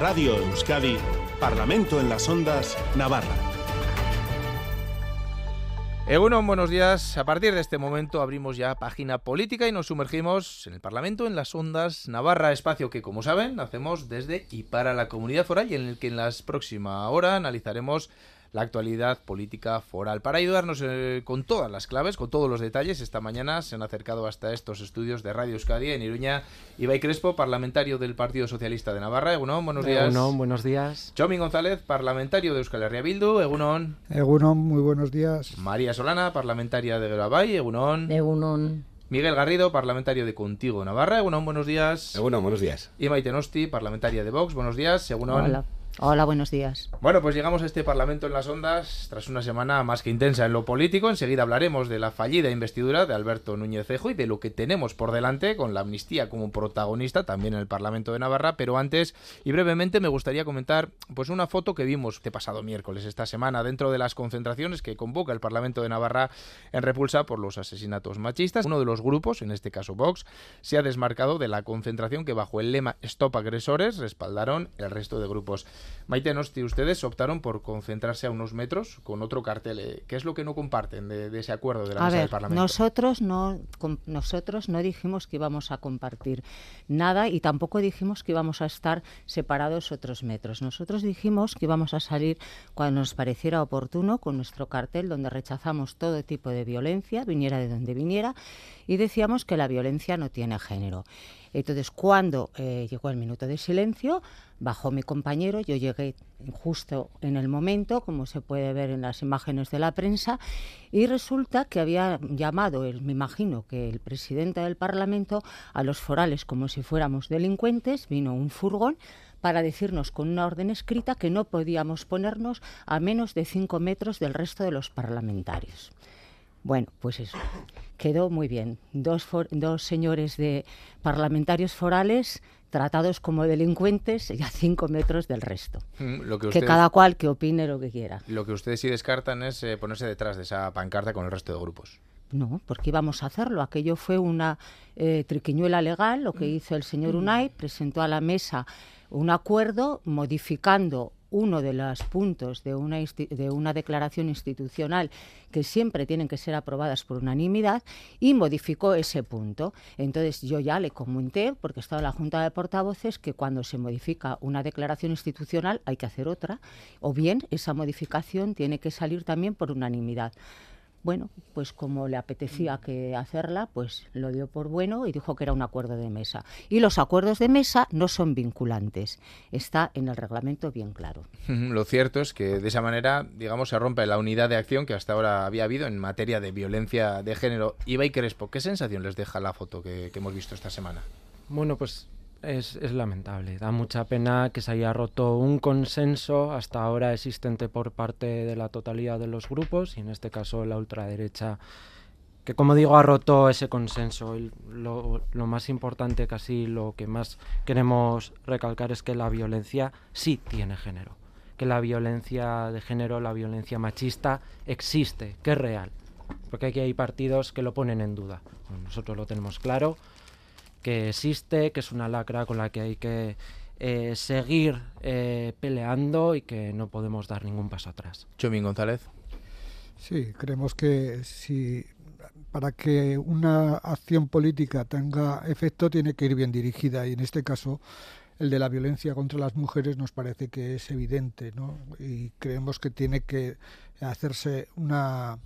Radio Euskadi, Parlamento en las Ondas, Navarra. Egunon, buenos días. A partir de este momento abrimos ya página política y nos sumergimos en el Parlamento en las ondas Navarra, espacio que, como saben, hacemos desde y para la comunidad foral y en el que en las próximas horas analizaremos la actualidad política foral. Para ayudarnos eh, con todas las claves, con todos los detalles, esta mañana se han acercado hasta estos estudios de Radio Euskadi en Iruña. Ibai Crespo, parlamentario del Partido Socialista de Navarra. Egunon, buenos días. Egunon, buenos días. Chomi González, parlamentario de Euskal Herria Bildu. Egunon. Egunon, muy buenos días. María Solana, parlamentaria de Gerabay. Egunon. Egunon. Miguel Garrido, parlamentario de Contigo Navarra. Egunon, buenos días. Egunon, buenos días. Y Maite Nosti, parlamentaria de Vox. Buenos días. Egunon. Hola. Hola, buenos días. Bueno, pues llegamos a este Parlamento en las Ondas tras una semana más que intensa en lo político. Enseguida hablaremos de la fallida investidura de Alberto Núñez Fejo y de lo que tenemos por delante con la amnistía como protagonista también en el Parlamento de Navarra. Pero antes y brevemente me gustaría comentar pues una foto que vimos este pasado miércoles esta semana dentro de las concentraciones que convoca el Parlamento de Navarra en repulsa por los asesinatos machistas. Uno de los grupos, en este caso Vox, se ha desmarcado de la concentración que bajo el lema Stop Agresores respaldaron el resto de grupos. Maite Nosti, ustedes optaron por concentrarse a unos metros con otro cartel. Eh, ¿Qué es lo que no comparten de, ese acuerdo de la mesa del Parlamento? Nosotros no, nosotros no dijimos que íbamos a compartir nada y tampoco dijimos que íbamos a estar separados otros metros. Nosotros dijimos que íbamos a salir cuando nos pareciera oportuno con nuestro cartel donde rechazamos todo tipo de violencia, viniera de donde viniera, y decíamos que la violencia no tiene género. Entonces, cuando eh, llegó el minuto de silencio, bajó mi compañero, yo llegué justo en el momento, como se puede ver en las imágenes de la prensa, y resulta que había llamado, me imagino que el presidente del Parlamento, a los forales como si fuéramos delincuentes, vino un furgón para decirnos con una orden escrita que no podíamos ponernos a menos de cinco metros del resto de los parlamentarios. Bueno, pues eso, quedó muy bien. Dos, dos señores de parlamentarios forales tratados como delincuentes y a cinco metros del resto. Mm, que, cada cual que opine lo que quiera. Lo que ustedes sí descartan es eh, ponerse detrás de esa pancarta con el resto de grupos. No, porque íbamos a hacerlo. Aquello fue una eh, triquiñuela legal, lo que mm. hizo el señor mm. Unai, presentó a la mesa un acuerdo modificando uno de los puntos de una, de una declaración institucional que siempre tienen que ser aprobadas por unanimidad y modificó ese punto. Entonces yo ya le comenté, porque estaba en la Junta de Portavoces, que cuando se modifica una declaración institucional hay que hacer otra, o bien esa modificación tiene que salir también por unanimidad bueno, pues como le apetecía que hacerla, pues lo dio por bueno y dijo que era un acuerdo de mesa. Y los acuerdos de mesa no son vinculantes. Está en el reglamento bien claro. Lo cierto es que de esa manera, digamos, se rompe la unidad de acción que hasta ahora había habido en materia de violencia de género. Ibai Crespo, ¿qué sensación les deja la foto que, que hemos visto esta semana? Bueno, pues es, es, lamentable. Da mucha pena que se haya roto un consenso hasta ahora existente por parte de la totalidad de los grupos y en este caso la ultraderecha que como digo ha roto ese consenso. Lo, lo, más importante, casi lo que más queremos recalcar es que la violencia sí tiene género. Que la violencia de género, la violencia machista existe, que es real. Porque aquí hay partidos que lo ponen en duda. nosotros lo tenemos claro que existe, que es una lacra con la que hay que eh, seguir eh, peleando y que no podemos dar ningún paso atrás. Chomín González. Sí, creemos que si para que una acción política tenga efecto tiene que ir bien dirigida y en este caso el de la violencia contra las mujeres nos parece que es evidente, ¿no? Y creemos que tiene que hacerse una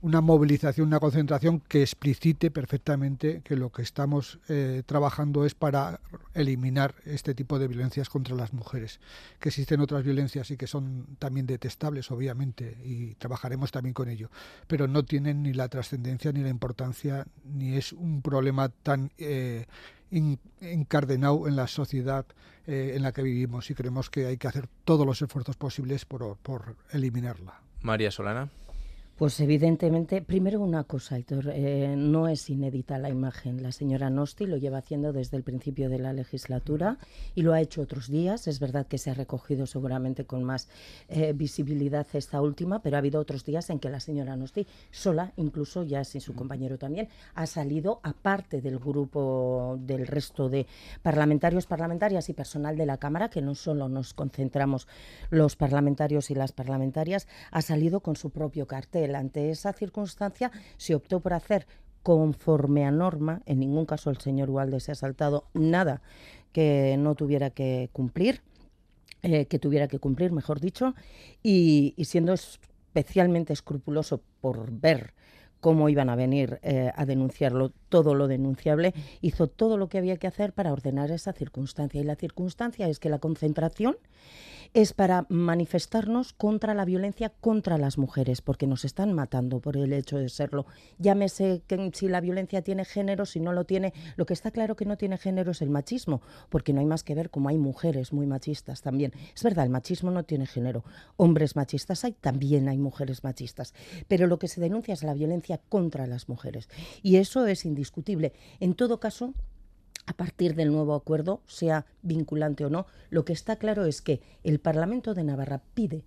una movilización, una concentración que explicite perfectamente que lo que estamos eh, trabajando es para eliminar este tipo de violencias contra las mujeres. Que existen otras violencias y que son también detestables, obviamente, y trabajaremos también con ello, pero no tienen ni la trascendencia ni la importancia, ni es un problema tan eh, encardenado en la sociedad eh, en la que vivimos y creemos que hay que hacer todos los esfuerzos posibles por, por eliminarla. María Solana. Pues evidentemente, primero una cosa, Aitor, eh, no es inédita la imagen. La señora Nosti lo lleva haciendo desde el principio de la legislatura y lo ha hecho otros días. Es verdad que se ha recogido seguramente con más eh, visibilidad esta última, pero ha habido otros días en que la señora Nosti, sola, incluso ya sin su compañero también, ha salido aparte del grupo del resto de parlamentarios, parlamentarias y personal de la Cámara, que no solo nos concentramos los parlamentarios y las parlamentarias, ha salido con su propio cartel ante esa circunstancia se optó por hacer conforme a norma, en ningún caso el señor Ualde se ha saltado nada que no tuviera que cumplir, eh, que tuviera que cumplir, mejor dicho, y, siendo especialmente escrupuloso por ver cómo iban a venir eh, a denunciarlo, todo lo denunciable, hizo todo lo que había que hacer para ordenar esa circunstancia. Y la circunstancia es que la concentración es para manifestarnos contra la violencia contra las mujeres, porque nos están matando por el hecho de serlo. Llámese que si la violencia tiene género, si no lo tiene, lo que está claro que no tiene género es el machismo, porque no hay más que ver como hay mujeres muy machistas también. Es verdad, el machismo no tiene género. Hombres machistas hay, también hay mujeres machistas, pero lo que se denuncia es la violencia contra las mujeres. Y eso es En todo caso, a partir del nuevo acuerdo, sea vinculante o no, lo que está claro es que el Parlamento de Navarra pide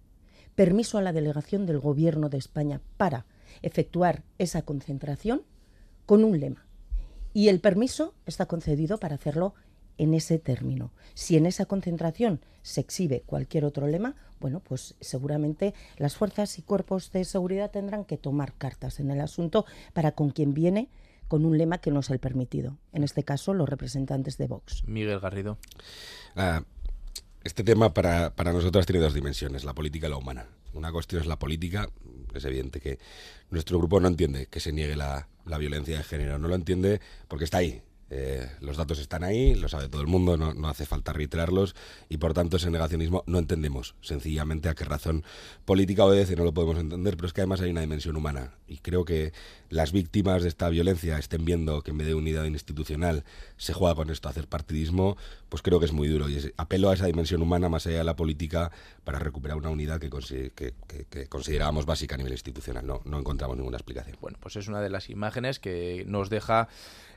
permiso a la delegación del Gobierno de España para efectuar esa concentración con un lema. Y el permiso está concedido para hacerlo en ese término. Si en esa concentración se exhibe cualquier otro lema, bueno, pues seguramente las fuerzas y cuerpos de seguridad tendrán que tomar cartas en el asunto para con quien viene con un lema que no es el permitido. En este caso, los representantes de Vox. Miguel Garrido. Ah, este tema para, para nosotros tiene dos dimensiones, la política y la humana. Una cuestión es la política. Es evidente que nuestro grupo no entiende que se niegue la, la violencia de género. No lo entiende porque está ahí, eh, los datos están ahí, lo sabe todo el mundo, no, hace falta reiterarlos y por tanto ese negacionismo no entendemos sencillamente a qué razón política obedece, no lo podemos entender, pero es que además hay una dimensión humana y creo que las víctimas de esta violencia estén viendo que en vez de unidad institucional se juega con esto a hacer partidismo, pues creo que es muy duro y apelo a esa dimensión humana más allá de la política para recuperar una unidad que, que, considerábamos básica a nivel institucional. No, no encontramos ninguna explicación. Bueno, pues es una de las imágenes que nos deja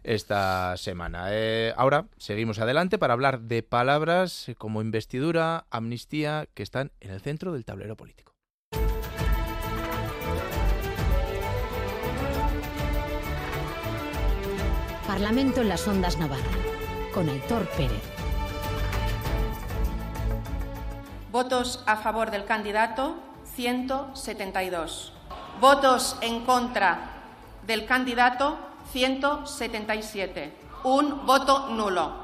esta semana. Eh, ahora seguimos adelante para hablar de palabras como investidura, amnistía, que están en el centro del tablero político. Parlamento en las Ondas Navarra, con Aitor Pérez. Votos a favor del candidato, 172. Votos en contra del candidato, 177. Un voto nulo.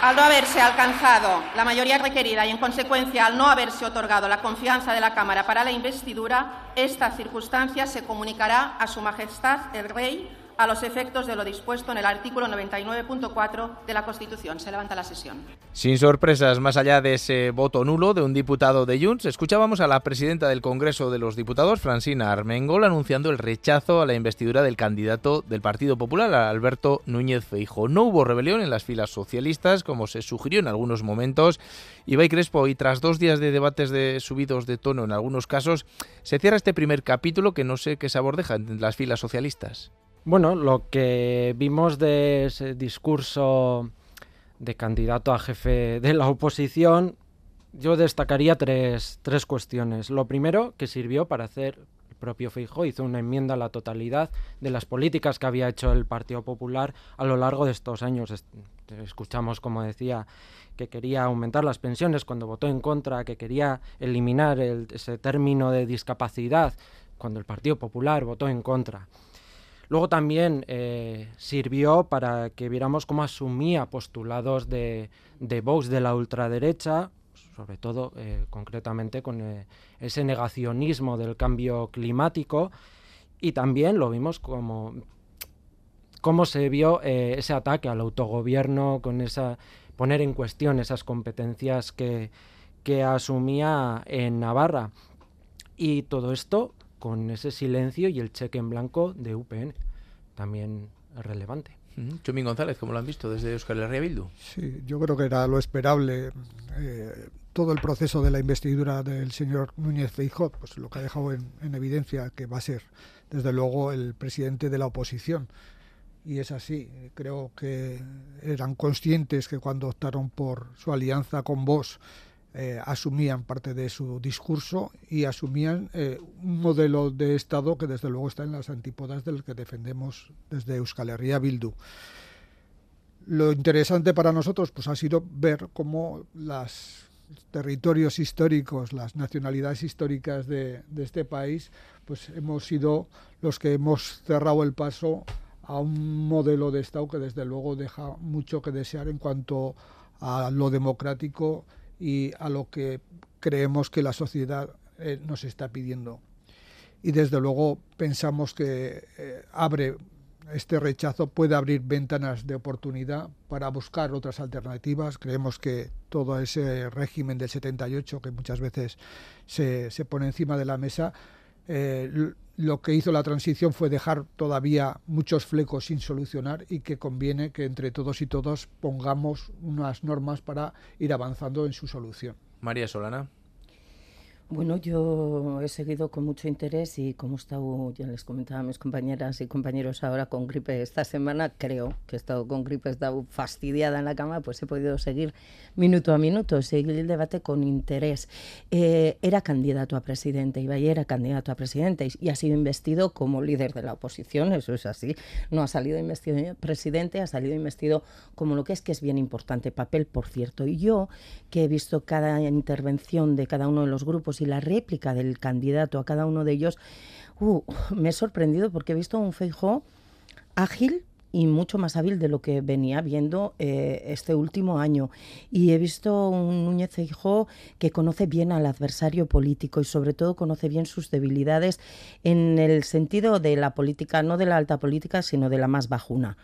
Al no haberse alcanzado la mayoría requerida y, en consecuencia, al no haberse otorgado la confianza de la Cámara para la investidura, esta circunstancia se comunicará a Su Majestad el Rey a los efectos de lo dispuesto en el artículo 99.4 de la Constitución. Se levanta la sesión. Sin sorpresas, más allá de ese voto nulo de un diputado de Junts, escuchábamos a la presidenta del Congreso de los Diputados, Francina Armengol, anunciando el rechazo a la investidura del candidato del Partido Popular, Alberto Núñez Feijo. No hubo rebelión en las filas socialistas, como se sugirió en algunos momentos. Ibai Crespo, y tras dos días de debates de subidos de tono en algunos casos, se cierra este primer capítulo que no sé qué sabor deja en las filas socialistas. Bueno, lo que vimos de ese discurso de candidato a jefe de la oposición, yo destacaría tres, tres cuestiones. Lo primero, que sirvió para hacer, el propio Feijóo hizo una enmienda a la totalidad de las políticas que había hecho el Partido Popular a lo largo de estos años. Escuchamos, como decía, que quería aumentar las pensiones cuando votó en contra, que quería eliminar ese término de discapacidad cuando el Partido Popular votó en contra. Luego también eh, sirvió para que viéramos cómo asumía postulados de, de Vox de la ultraderecha, sobre todo eh, concretamente con eh, ese negacionismo del cambio climático, y también lo vimos como cómo se vio ese ataque al autogobierno, con esa poner en cuestión esas competencias que, que asumía en Navarra. Y todo esto con ese silencio y el cheque en blanco de UPN, también relevante. Chumín González, ¿cómo lo han visto desde Euskal Herria Bildu? Sí, yo creo que era lo esperable. Eh, todo el proceso de la investidura del señor Núñez Feijóo, pues lo que ha dejado en, evidencia que va a ser, desde luego, el presidente de la oposición. Y es así, creo que eran conscientes que cuando optaron por su alianza con vos eh, asumían parte de su discurso y asumían eh, un modelo de Estado que desde luego está en las antípodas del que defendemos desde Euskal Herria Bildu. Lo interesante para nosotros pues, ha sido ver cómo los territorios históricos, las nacionalidades históricas de, este país, pues hemos sido los que hemos cerrado el paso a un modelo de Estado que desde luego deja mucho que desear en cuanto a lo democrático y a lo que creemos que la sociedad eh, nos está pidiendo. Y desde luego pensamos que eh, abre este rechazo puede abrir ventanas de oportunidad para buscar otras alternativas. Creemos que todo ese régimen del 78 que muchas veces se, se pone encima de la mesa, eh, lo que hizo la transición fue dejar todavía muchos flecos sin solucionar y que conviene que entre todos y todos pongamos unas normas para ir avanzando en su solución. María Solana. Bueno, yo he seguido con mucho interés y como he estado, ya les comentaba a mis compañeras y compañeros ahora con gripe esta semana, creo que he estado con gripe, he estado fastidiada en la cama, pues he podido seguir minuto a minuto, seguir el debate con interés. Eh, era candidato a presidente, Ibai era candidato a presidente y, ha sido investido como líder de la oposición, eso es así. No ha salido investido presidente, ha salido investido como lo que es, que es bien importante, papel, por cierto. Y yo, que he visto cada intervención de cada uno de los grupos y la réplica del candidato a cada uno de ellos, uh, me he sorprendido porque he visto un Feijó ágil, y mucho más hábil de lo que venía viendo eh, este último año. Y he visto un Núñez Feijóo que conoce bien al adversario político y sobre todo conoce bien sus debilidades en el sentido de la política, no de la alta política, sino de la más bajuna.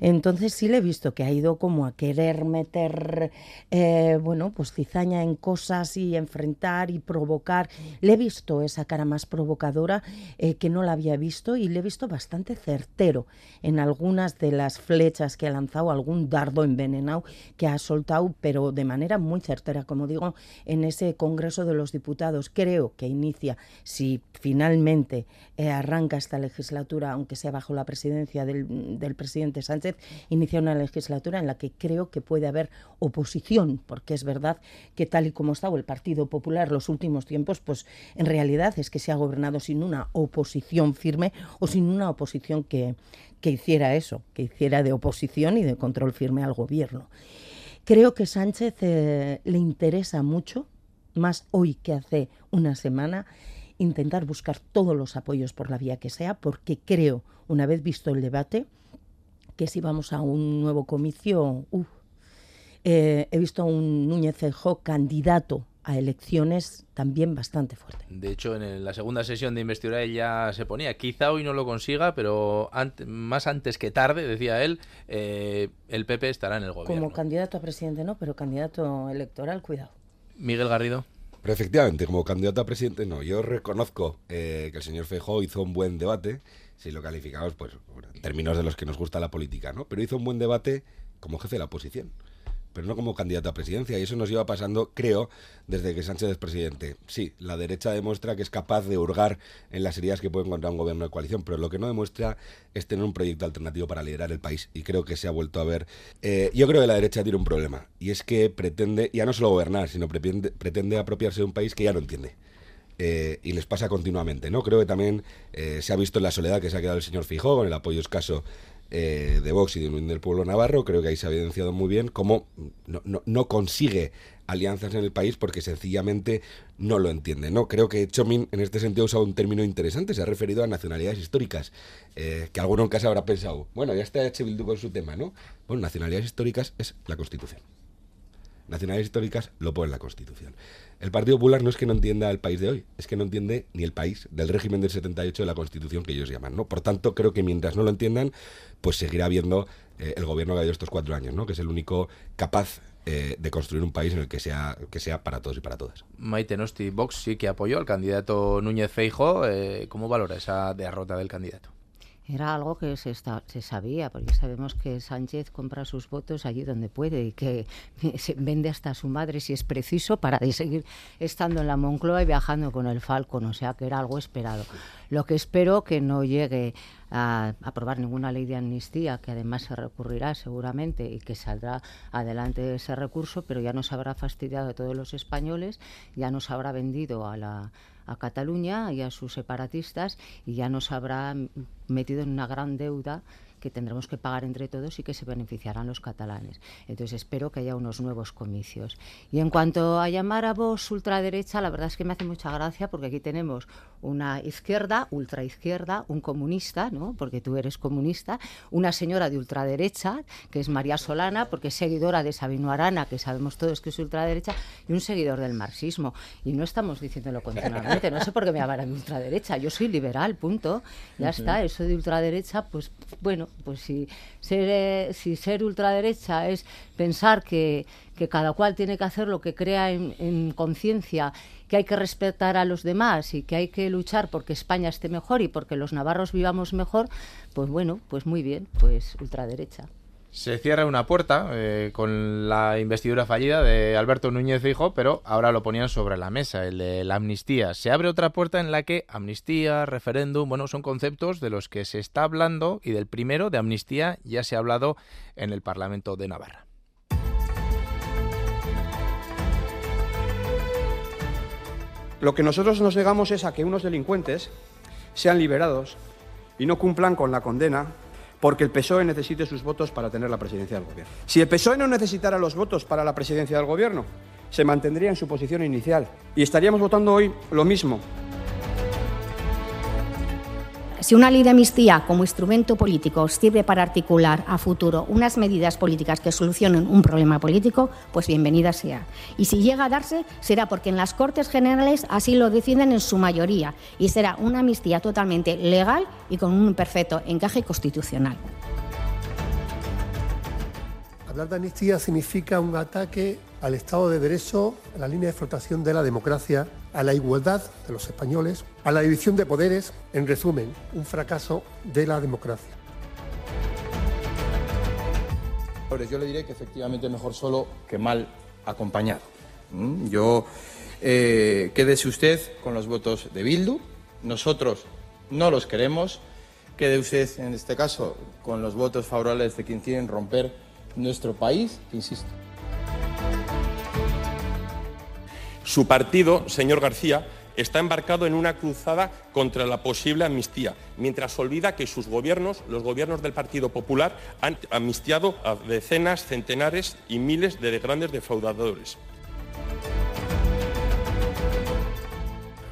Entonces sí le he visto que ha ido como a querer meter, eh, bueno, pues cizaña en cosas y enfrentar y provocar. Le he visto esa cara más provocadora eh, que no la había visto y le he visto bastante certero en algunas de las flechas que ha lanzado, algún dardo envenenado que ha soltado, pero de manera muy certera, como digo, en ese Congreso de los Diputados. Creo que inicia, si finalmente eh, arranca esta legislatura, aunque sea bajo la presidencia del, del presidente Sánchez, inicia una legislatura en la que creo que puede haber oposición, porque es verdad que tal y como ha estado el Partido Popular los últimos tiempos, pues en realidad es que se ha gobernado sin una oposición firme o sin una oposición que, que hiciera eso, que hiciera de oposición y de control firme al gobierno. Creo que Sánchez eh, le interesa mucho, más hoy que hace una semana, intentar buscar todos los apoyos por la vía que sea, porque creo, una vez visto el debate, que si vamos a un nuevo comicio, eh, he visto a un Núñez Feijóo candidato a elecciones también bastante fuerte. De hecho, en la segunda sesión de investidura ella se ponía, quizá hoy no lo consiga, pero más antes que tarde, decía él, eh, el PP estará en el gobierno. Como candidato a presidente no, pero candidato electoral, cuidado. Miguel Garrido. Pero efectivamente, como candidato a presidente no. Yo reconozco eh, que el señor Feijóo hizo un buen debate, si lo calificamos, pues en términos de los que nos gusta la política, ¿no? Pero hizo un buen debate como jefe de la oposición pero no como candidato a presidencia. Y eso nos lleva pasando, creo, desde que Sánchez es presidente. Sí, la derecha demuestra que es capaz de hurgar en las heridas que puede encontrar un gobierno de coalición, pero lo que no demuestra es tener un proyecto alternativo para liderar el país. Y creo que se ha vuelto a ver. Eh, yo creo que la derecha tiene un problema, y es que pretende, ya no solo gobernar, sino pretende, apropiarse de un país que ya no entiende. Eh, y les pasa continuamente, ¿no? Creo que también eh, se ha visto en la soledad que se ha quedado el señor Fijó, con el apoyo escaso eh, de Vox y de Unión del Pueblo Navarro, creo que ahí se ha evidenciado muy bien cómo no, consigue alianzas en el país porque sencillamente no lo entiende. ¿no? Creo que Chomin en este sentido ha usado un término interesante, se ha referido a nacionalidades históricas, eh, que alguno en casa habrá pensado, bueno, ya está H. Bildu con su tema, ¿no? Bueno, nacionalidades históricas es la Constitución. Nacionalidades históricas lo pone la Constitución. El Partido Popular no es que no entienda el país de hoy, es que no entiende ni el país del régimen del 78 de la Constitución que ellos llaman, ¿no? Por tanto, creo que mientras no lo entiendan, pues seguirá habiendo eh, el gobierno que ha estos cuatro años, ¿no? Que es el único capaz eh, de construir un país en el que sea, que sea para todos y para todas. Maite Nosti, Vox sí que apoyó al candidato Núñez Feijo. Eh, ¿Cómo valora esa derrota del candidato? Era algo que se, se sabía, porque sabemos que Sánchez compra sus votos allí donde puede y que se vende hasta su madre si es preciso para seguir estando en la Moncloa y viajando con el Falcon, o sea que era algo esperado. Lo que espero que no llegue a aprobar ninguna ley de amnistía, que además se recurrirá seguramente y que saldrá adelante ese recurso, pero ya nos habrá fastidiado a todos los españoles, ya nos habrá vendido a la a Cataluña y a sus separatistas y ya nos habrá metido en una gran deuda que tendremos que pagar entre todos y que se beneficiarán los catalanes. Entonces espero que haya unos nuevos comicios. Y en cuanto a llamar a vos ultraderecha, la verdad es que me hace mucha gracia porque aquí tenemos una izquierda, ultraizquierda, un comunista, ¿no? porque tú eres comunista, una señora de ultraderecha, que es María Solana, porque es seguidora de Sabino Arana, que sabemos todos que es ultraderecha, y un seguidor del marxismo. Y no estamos diciéndolo continuamente, no sé por qué me llaman de ultraderecha, yo soy liberal, punto. Ya está, eso de ultraderecha, pues bueno, pues si ser, eh, si ser ultraderecha es pensar que, que, cada cual tiene que hacer lo que crea en, en conciencia, que hay que respetar a los demás y que hay que luchar porque España esté mejor y porque los navarros vivamos mejor, pues bueno, pues muy bien, pues ultraderecha. Se cierra una puerta eh, con la investidura fallida de Alberto Núñez Hijo, pero ahora lo ponían sobre la mesa, el de la amnistía. Se abre otra puerta en la que amnistía, referéndum, bueno, son conceptos de los que se está hablando y del primero, de amnistía, ya se ha hablado en el Parlamento de Navarra. Lo que nosotros nos negamos es a que unos delincuentes sean liberados y no cumplan con la condena porque el PSOE necesite sus votos para tener la presidencia del Gobierno. Si el PSOE no necesitara los votos para la presidencia del Gobierno, se mantendría en su posición inicial y estaríamos votando hoy lo mismo si una ley de amnistía como instrumento político sirve para articular a futuro unas medidas políticas que solucionen un problema político, pues bienvenida sea. Y si llega a darse, será porque en las Cortes Generales así lo deciden en su mayoría y será una amnistía totalmente legal y con un perfecto encaje constitucional. Hablar de amnistía significa un ataque al Estado de Derecho, a la línea de flotación de la democracia, a la igualdad de los españoles, a la división de poderes, en resumen, un fracaso de la democracia. Yo le diré que efectivamente mejor solo que mal acompañado. ¿Mm? Yo eh, quédese usted con los votos de Bildu, nosotros no los queremos, quede usted en este caso con los votos favorables de quien quieren romper nuestro país, insisto. Su partido, señor García, está embarcado en una cruzada contra la posible amnistía, mientras olvida que sus gobiernos, los gobiernos del Partido Popular, han amnistiado a decenas, centenares y miles de grandes defraudadores.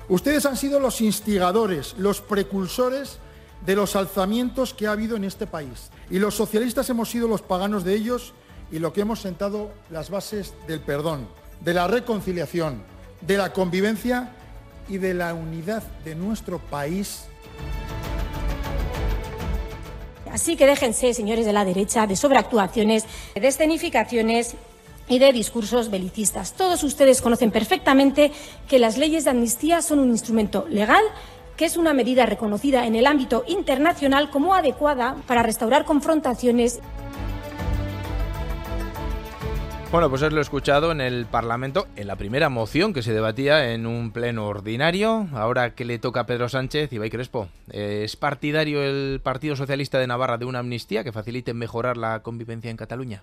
Ustedes han sido los instigadores, los precursores de los alzamientos que ha habido en este país. Y los socialistas hemos sido los paganos de ellos y lo que hemos sentado las bases del perdón, de la reconciliación, de la convivencia y de la unidad de nuestro país. Así que déjense, señores de la derecha, de sobreactuaciones, de escenificaciones y de discursos belicistas. Todos ustedes conocen perfectamente que las leyes de amnistía son un instrumento legal que es una medida reconocida en el ámbito internacional como adecuada para restaurar confrontaciones. Bueno, pues os lo he escuchado en el Parlamento, en la primera moción que se debatía en un pleno ordinario. Ahora que le toca a Pedro Sánchez, y Crespo, ¿es partidario el Partido Socialista de Navarra de una amnistía que facilite mejorar la convivencia en Cataluña?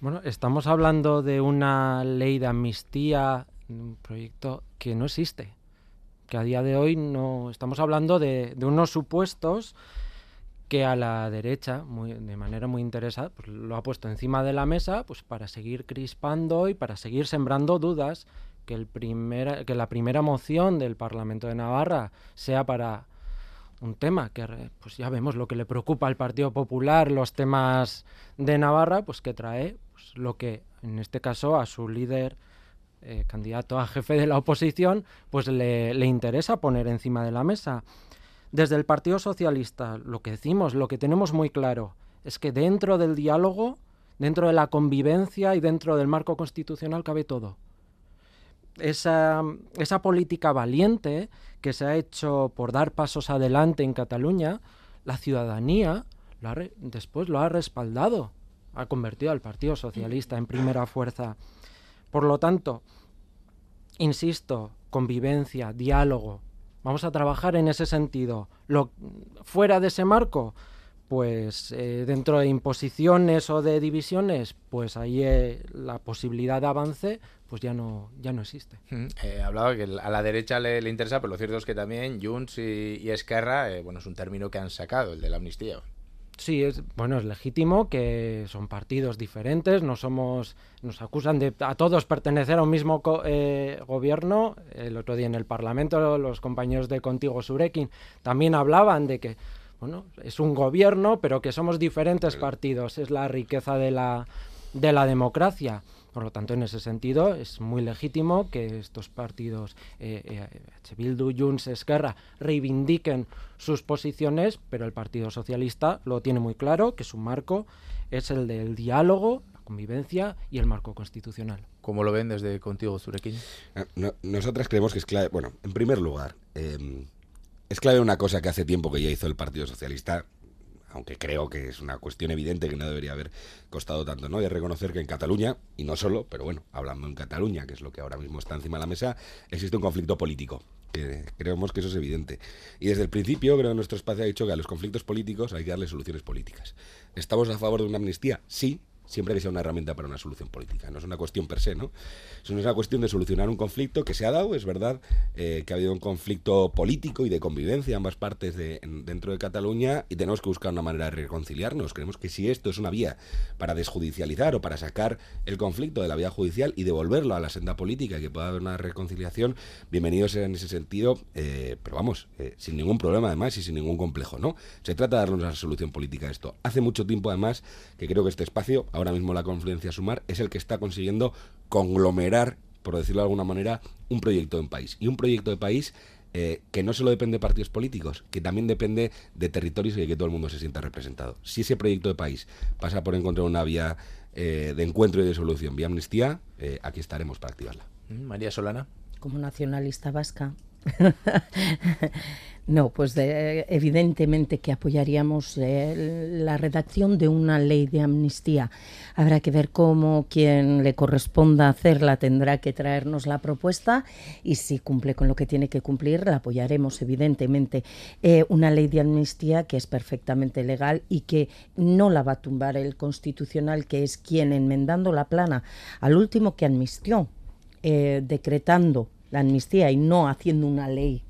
Bueno, estamos hablando de una ley de amnistía, un proyecto que no existe, que a día de hoy no estamos hablando de, unos supuestos que a la derecha, de manera muy interesada, pues lo ha puesto encima de la mesa pues para seguir crispando y para seguir sembrando dudas que, el que la primera moción del Parlamento de Navarra sea para un tema que pues ya vemos lo que le preocupa al Partido Popular, los temas de Navarra, pues que trae pues, lo que en este caso a su líder eh, candidato a jefe de la oposición, pues le, le interesa poner encima de la mesa. Desde el Partido Socialista, lo que decimos, lo que tenemos muy claro, es que dentro del diálogo, dentro de la convivencia y dentro del marco constitucional cabe todo. Esa, esa política valiente que se ha hecho por dar pasos adelante en Cataluña, la ciudadanía después lo ha respaldado, ha convertido al Partido Socialista en primera fuerza. Por lo tanto, insisto, convivencia, diálogo. Vamos a trabajar en ese sentido. Lo, fuera de ese marco, pues eh, dentro de imposiciones o de divisiones, pues ahí eh, la posibilidad de avance pues ya no ya no existe. Eh, hablaba que a la derecha le, interesa, pero lo cierto es que también Junts y, Esquerra, bueno, es un término que han sacado, el de la amnistía. Sí, es bueno, es legítimo que son partidos diferentes, no somos, nos acusan de a todos pertenecer a un mismo gobierno. El otro día en el Parlamento los compañeros de Contigo Surekin también hablaban de que bueno, es un gobierno, pero que somos diferentes partidos. Es la riqueza de la, de la democracia. Por lo tanto, en ese sentido, es muy legítimo que estos partidos, eh, eh, Bildu, Junts, Esquerra, reivindiquen sus posiciones, pero el Partido Socialista lo tiene muy claro, que su marco es el del diálogo, la convivencia y el marco constitucional. ¿Cómo lo ven desde Contigo, Zurekin? Eh, nosotras creemos que es clave. Bueno, en primer lugar, eh, es clave una cosa que hace tiempo que ya hizo el Partido Socialista, aunque creo que es una cuestión evidente que no debería haber costado tanto, ¿no? De reconocer que en Cataluña, y no solo, pero bueno, hablando en Cataluña, que es lo que ahora mismo está encima de la mesa, existe un conflicto político. Que creemos que eso es evidente. Y desde el principio, creo que nuestro espacio ha dicho que a los conflictos políticos hay que darle soluciones políticas. ¿Estamos a favor de una amnistía? Sí, siempre que sea una herramienta para una solución política. No es una cuestión per se, ¿no? Es una cuestión de solucionar un conflicto que se ha dado, es verdad eh, que ha habido un conflicto político y de convivencia ambas partes de, dentro de Cataluña y tenemos que buscar una manera de reconciliarnos. Creemos que si esto es una vía para desjudicializar o para sacar el conflicto de la vía judicial y devolverlo a la senda política y que pueda haber una reconciliación, bienvenidos en ese sentido, eh, pero vamos, eh, sin ningún problema además y sin ningún complejo, ¿no? Se trata de darle una solución política a esto. Hace mucho tiempo además que creo que este espacio, mismo la confluencia Sumar, es el que está consiguiendo conglomerar, por decirlo de alguna manera, un proyecto de país. Y un proyecto de país eh, que no solo depende de partidos políticos, que también depende de territorios y de que todo el mundo se sienta representado. Si ese proyecto de país pasa por encontrar una vía eh, de encuentro y de solución, vía amnistía, eh, aquí estaremos para activarla. Mm, María Solana. Como nacionalista vasca, no, pues evidentemente que apoyaríamos eh, la redacción de una ley de amnistía. Habrá que ver cómo quien le corresponda hacerla tendrá que traernos la propuesta y si cumple con lo que tiene que cumplir, la apoyaremos evidentemente. Eh, una ley de amnistía que es perfectamente legal y que no la va a tumbar el Constitucional, que es quien enmendando la plana al último que amnistió, eh, decretando la amnistía y no haciendo una ley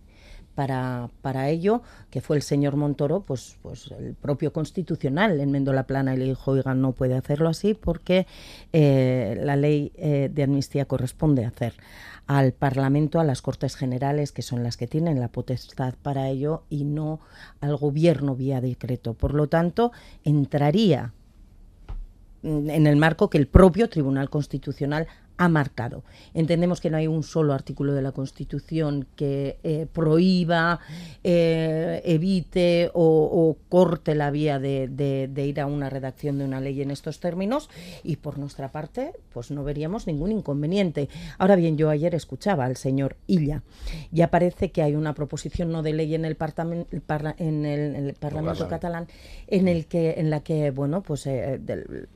para, para ello, que fue el señor Montoro, pues, pues el propio constitucional enmendó la plana y le dijo, oiga, no puede hacerlo así porque eh, la ley eh, de amnistía corresponde hacer al Parlamento, a las Cortes Generales, que son las que tienen la potestad para ello, y no al Gobierno vía decreto. Por lo tanto, entraría en el marco que el propio Tribunal Constitucional ha marcado. Entendemos que no hay un solo artículo de la Constitución que eh, prohíba, eh, evite o, corte la vía de, ir a una redacción de una ley en estos términos y por nuestra parte pues no veríamos ningún inconveniente. Ahora bien, yo ayer escuchaba al señor Illa. Ya parece que hay una proposición no de ley en el, en el, Parlamento catalán en el que en la que bueno pues eh, del,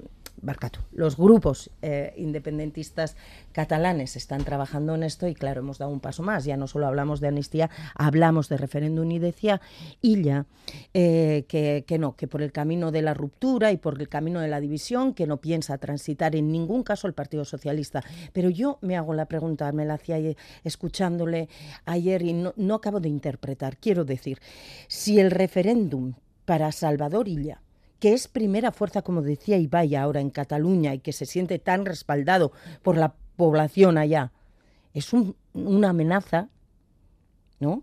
los grupos eh, independentistas catalanes están trabajando en esto y claro, hemos dado un paso más. Ya no solo hablamos de amnistía, hablamos de referéndum y decía Illa eh, que, que no, que por el camino de la ruptura y por el camino de la división, que no piensa transitar en ningún caso el Partido Socialista. Pero yo me hago la pregunta, me la hacía escuchándole ayer y no, no acabo de interpretar. Quiero decir, si el referéndum para Salvador Illa que es primera fuerza, como decía Ibai ahora en Cataluña, y que se siente tan respaldado por la población allá, es una amenaza. ¿No?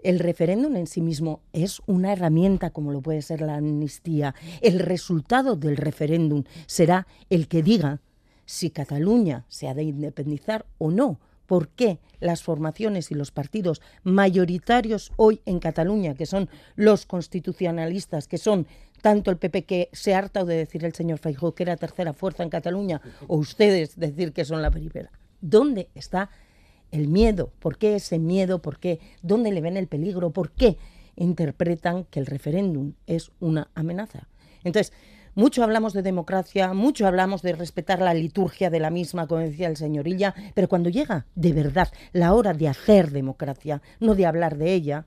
El referéndum en sí mismo es una herramienta como lo puede ser la amnistía. El resultado del referéndum será el que diga si Cataluña se ha de independizar o no por qué las formaciones y los partidos mayoritarios hoy en Cataluña, que son los constitucionalistas, que son tanto el PP que se ha hartado de decir el señor Feijóo que era tercera fuerza en Cataluña, o ustedes decir que son la primera. ¿Dónde está el miedo? ¿Por qué ese miedo? ¿Por qué? ¿Dónde le ven el peligro? ¿Por qué interpretan que el referéndum es una amenaza. Entonces, mucho hablamos de democracia, mucho hablamos de respetar la liturgia de la misma, como decía el señorilla, pero cuando llega de verdad la hora de hacer democracia, no de hablar de ella,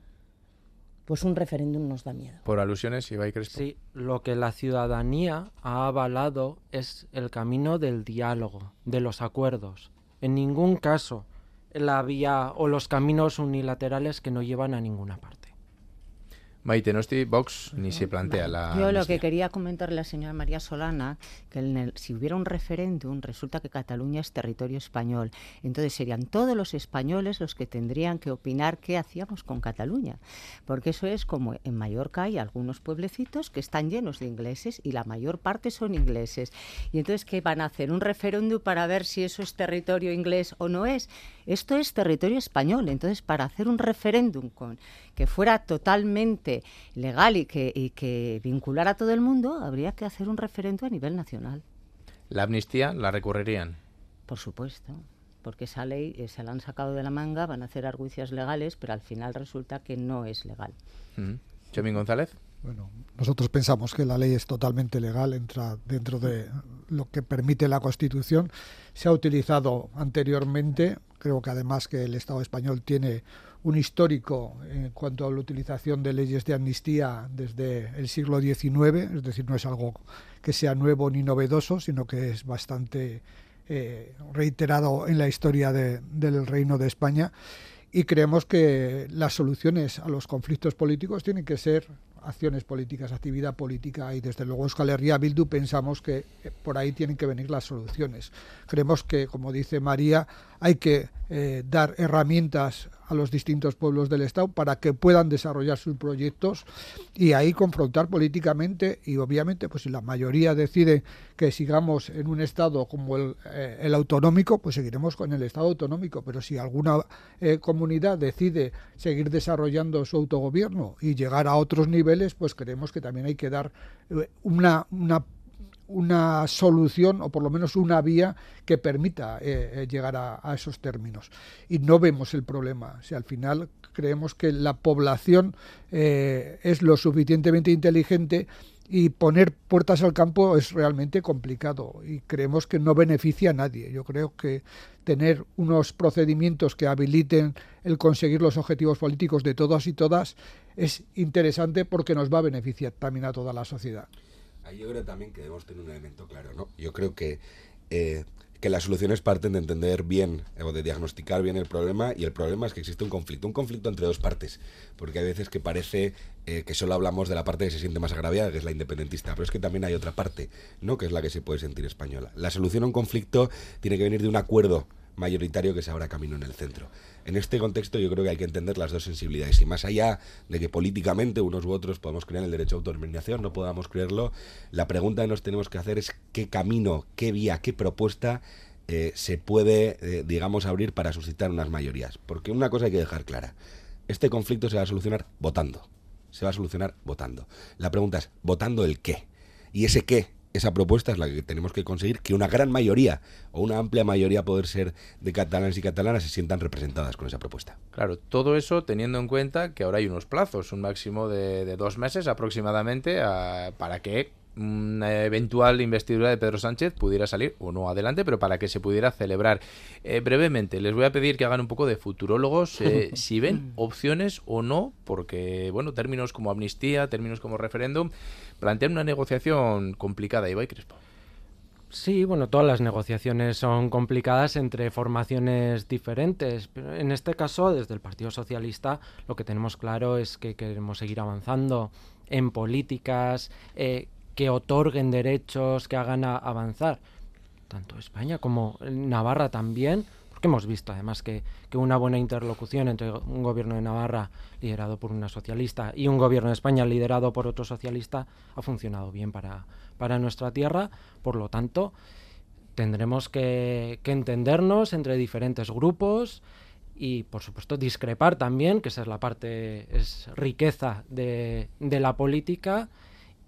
pues un referéndum nos da miedo. Por alusiones, Ibai Crespo. Sí, lo que la ciudadanía ha avalado es el camino del diálogo, de los acuerdos. En ningún caso la vía o los caminos unilaterales que no llevan a ninguna parte. Maite Nosti, Vox ni se plantea la. Yo lo que quería comentarle a la señora María Solana, que si hubiera un referéndum, resulta que Cataluña es territorio español. Entonces serían todos los españoles los que tendrían que opinar qué hacíamos con Cataluña. Porque eso es como en Mallorca hay algunos pueblecitos que están llenos de ingleses y la mayor parte son ingleses. Y entonces, ¿qué van a hacer? ¿Un referéndum para ver si eso es territorio inglés o no es? Esto es territorio español. Entonces, para hacer un referéndum con que fuera totalmente legal y que, y que vinculara a todo el mundo, habría que hacer un referendo a nivel nacional. ¿La amnistía la recurrirían? Por supuesto, porque esa ley eh, se la han sacado de la manga, van a hacer arguicias legales, pero al final resulta que no es legal. Mm. González. Bueno, nosotros pensamos que la ley es totalmente legal, entra dentro de lo que permite la Constitución. Se ha utilizado anteriormente, creo que además que el Estado español tiene un histórico en cuanto a la utilización de leyes de amnistía desde el siglo XIX, es decir, no es algo que sea nuevo ni novedoso, sino que es bastante eh, reiterado en la historia del Reino de España. Y creemos que las soluciones a los conflictos políticos tienen que ser acciones políticas, actividad política y desde luego Euskal Herria Bildu pensamos que eh, por ahí tienen que venir las soluciones. Creemos que, como dice María, hay que eh, dar herramientas a los distintos pueblos del Estado para que puedan desarrollar sus proyectos y ahí confrontar políticamente y obviamente pues si la mayoría decide que sigamos en un Estado como el, eh, autonómico, pues seguiremos con el Estado autonómico, pero si alguna eh, comunidad decide seguir desarrollando su autogobierno y llegar a otros niveles, pues creemos que también hay que dar una, una una solución o por lo menos una vía que permita eh, eh, llegar a, esos términos. Y no vemos el problema. Si al final creemos que la población eh, es lo suficientemente inteligente y poner puertas al campo es realmente complicado y creemos que no beneficia a nadie. Yo creo que tener unos procedimientos que habiliten el conseguir los objetivos políticos de todos y todas es interesante porque nos va a beneficiar también a toda la sociedad. Ahí yo creo también que debemos tener un elemento claro, ¿no? Yo creo que, eh, que las soluciones parten de entender bien o de diagnosticar bien el problema y el problema es que existe un conflicto, un conflicto entre dos partes, porque hay veces que parece eh, que solo hablamos de la parte que se siente más agraviada, que es la independentista, pero es que también hay otra parte, ¿no? Que es la que se puede sentir española. La solución a un conflicto tiene que venir de un acuerdo mayoritario que se abra camino en el centro. En este contexto yo creo que hay que entender las dos sensibilidades y más allá de que políticamente unos u otros podamos creer el derecho a autodeterminación, no podamos creerlo, la pregunta que nos tenemos que hacer es qué camino, qué vía, qué propuesta eh, se puede, eh, digamos, abrir para suscitar unas mayorías. Porque una cosa hay que dejar clara, este conflicto se va a solucionar votando, se va a solucionar votando. La pregunta es, ¿votando el qué? Y ese qué esa propuesta es la que tenemos que conseguir que una gran mayoría o una amplia mayoría poder ser de catalanes y catalanas se sientan representadas con esa propuesta. Claro, todo eso teniendo en cuenta que ahora hay unos plazos, un máximo de, dos meses aproximadamente, para que una eventual investidura de Pedro Sánchez pudiera salir o no adelante, pero para que se pudiera celebrar. Eh, brevemente, les voy a pedir que hagan un poco de futurólogos, eh, si ven opciones o no, porque, bueno, términos como amnistía, términos como referéndum, plantean una negociación complicada, Ibai Crespo. Sí, bueno, todas las negociaciones son complicadas entre formaciones diferentes, pero en este caso, desde el Partido Socialista, lo que tenemos claro es que queremos seguir avanzando en políticas eh, que otorguen derechos, que hagan avanzar tanto España como Navarra también, porque hemos visto además que, una buena interlocución entre un gobierno de Navarra liderado por una socialista y un gobierno de España liderado por otro socialista ha funcionado bien para, para nuestra tierra, por lo tanto tendremos que, entendernos entre diferentes grupos y por supuesto discrepar también, que esa es la parte, es riqueza de, de la política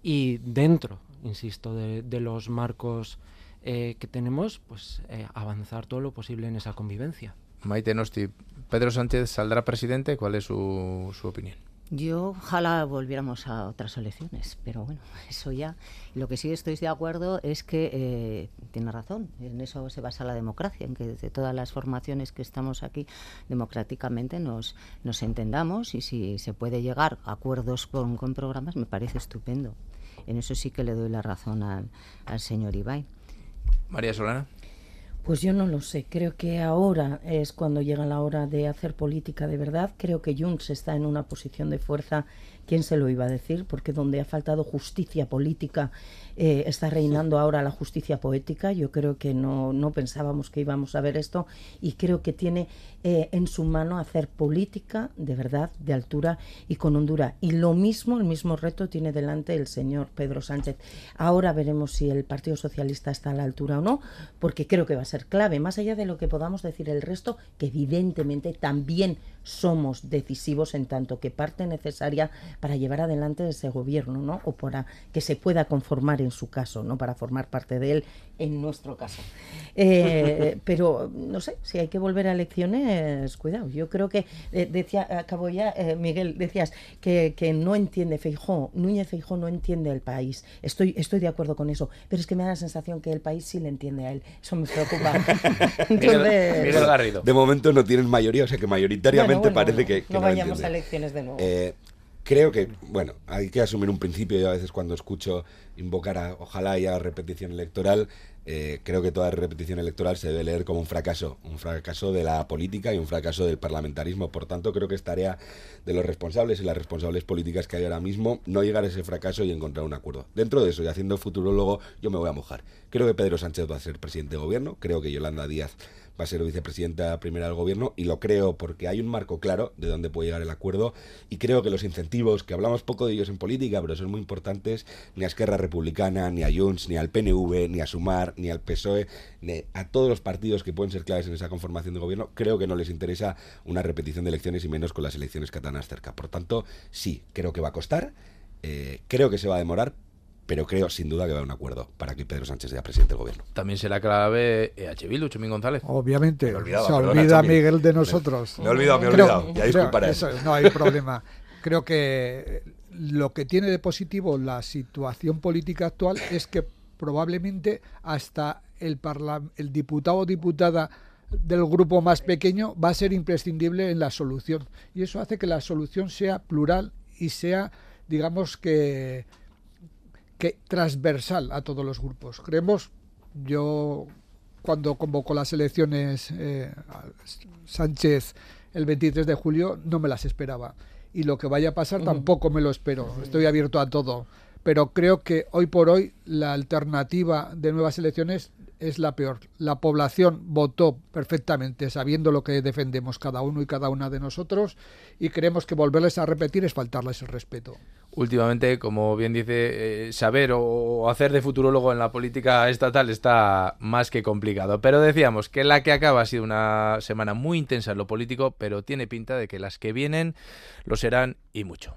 y dentro, insisto, de, los marcos eh, que tenemos, pues eh, avanzar todo lo posible en esa convivencia. Maite Nosti, ¿Pedro Sánchez saldrá presidente? ¿Cuál es su, su opinión? Yo ojalá volviéramos a otras elecciones, pero bueno, eso ya. Lo que sí estoy de acuerdo es que eh, tiene razón, en eso se basa la democracia, en que desde todas las formaciones que estamos aquí democráticamente nos, nos entendamos y si se puede llegar a acuerdos con, con programas me parece estupendo. En eso sí que le doy la razón al, al señor Ibai. María Solana. Pues yo no lo sé. Creo que ahora es cuando llega la hora de hacer política de verdad. Creo que Junts está en una posición de fuerza. ¿Quién se lo iba a decir? Porque donde ha faltado justicia política eh, está reinando ahora la justicia poética. Yo creo que no, no pensábamos que íbamos a ver esto y creo que tiene eh, en su mano hacer política de verdad, de altura y con hondura. Y lo mismo, el mismo reto tiene delante el señor Pedro Sánchez. Ahora veremos si el Partido Socialista está a la altura o no, porque creo que va a ser clave, más allá de lo que podamos decir el resto, que evidentemente también somos decisivos en tanto que parte necesaria para llevar adelante ese gobierno, ¿no? O para que se pueda conformar en su caso, ¿no? Para formar parte de él en nuestro caso. Eh, pero no sé, si hay que volver a elecciones, cuidado. Yo creo que eh, decía, acabo ya, eh, Miguel, decías que, que no entiende Feijó, Núñez Feijó no entiende el país. Estoy, estoy de acuerdo con eso, pero es que me da la sensación que el país sí le entiende a él. Eso me preocupa. Entonces, Miguel Garrido. De momento no tienen mayoría, o sea que mayoritariamente Bueno, bueno, parece que, bueno, que no lo vayamos entiende. a elecciones de nuevo. Creo que, bueno, hay que asumir un principio. Yo a veces cuando escucho invocar a ojalá haya repetición electoral, eh, creo que toda repetición electoral se debe leer como un fracaso, un fracaso de la política y un fracaso del parlamentarismo. Por tanto, creo que es tarea de los responsables y las responsables políticas que hay ahora mismo no llegar a ese fracaso y encontrar un acuerdo. Dentro de eso, y haciendo futurólogo, yo me voy a mojar. Creo que Pedro Sánchez va a ser presidente de gobierno, creo que Yolanda Díaz va a ser vicepresidenta primera del gobierno y lo creo porque hay un marco claro de dónde puede llegar el acuerdo y creo que los incentivos, que hablamos poco de ellos en política, pero son muy importantes, ni a Esquerra Republicana, ni a Junts, ni al PNV, ni a Sumar, ni al PSOE, ni a todos los partidos que pueden ser claves en esa conformación de gobierno, creo que no les interesa una repetición de elecciones y menos con las elecciones catalanas cerca. Por tanto, sí, creo que va a costar, eh, creo que se va a demorar, pero creo sin duda que va a haber un acuerdo para que Pedro Sánchez sea presidente del gobierno. También será clave EH Bildu, Chumín González. Obviamente, Me olvidaba, se perdona, olvida. Miguel de nosotros. me he olvidado, me he Creo- olvidado. Ya disculparé. eso, no hay problema. Creo que lo que tiene de positivo la situación política actual es que probablemente hasta el, el diputado o diputada del grupo más pequeño va a ser imprescindible en la solución. Y eso hace que la solución sea plural y sea, digamos que, que transversal a todos los grupos. Creemos, yo cuando convocó las elecciones eh, Sánchez el 23 de julio no me las esperaba. Y lo que vaya a pasar tampoco me lo espero. Estoy abierto a todo. Pero creo que hoy por hoy la alternativa de nuevas elecciones es la peor. La población votó perfectamente sabiendo lo que defendemos cada uno y cada una de nosotros y creemos que volverles a repetir es faltarles el respeto. Últimamente, como bien dice, eh, saber o, hacer de futurólogo en la política estatal está más que complicado. Pero decíamos que la que acaba ha sido una semana muy intensa en lo político, pero tiene pinta de que las que vienen lo serán y mucho.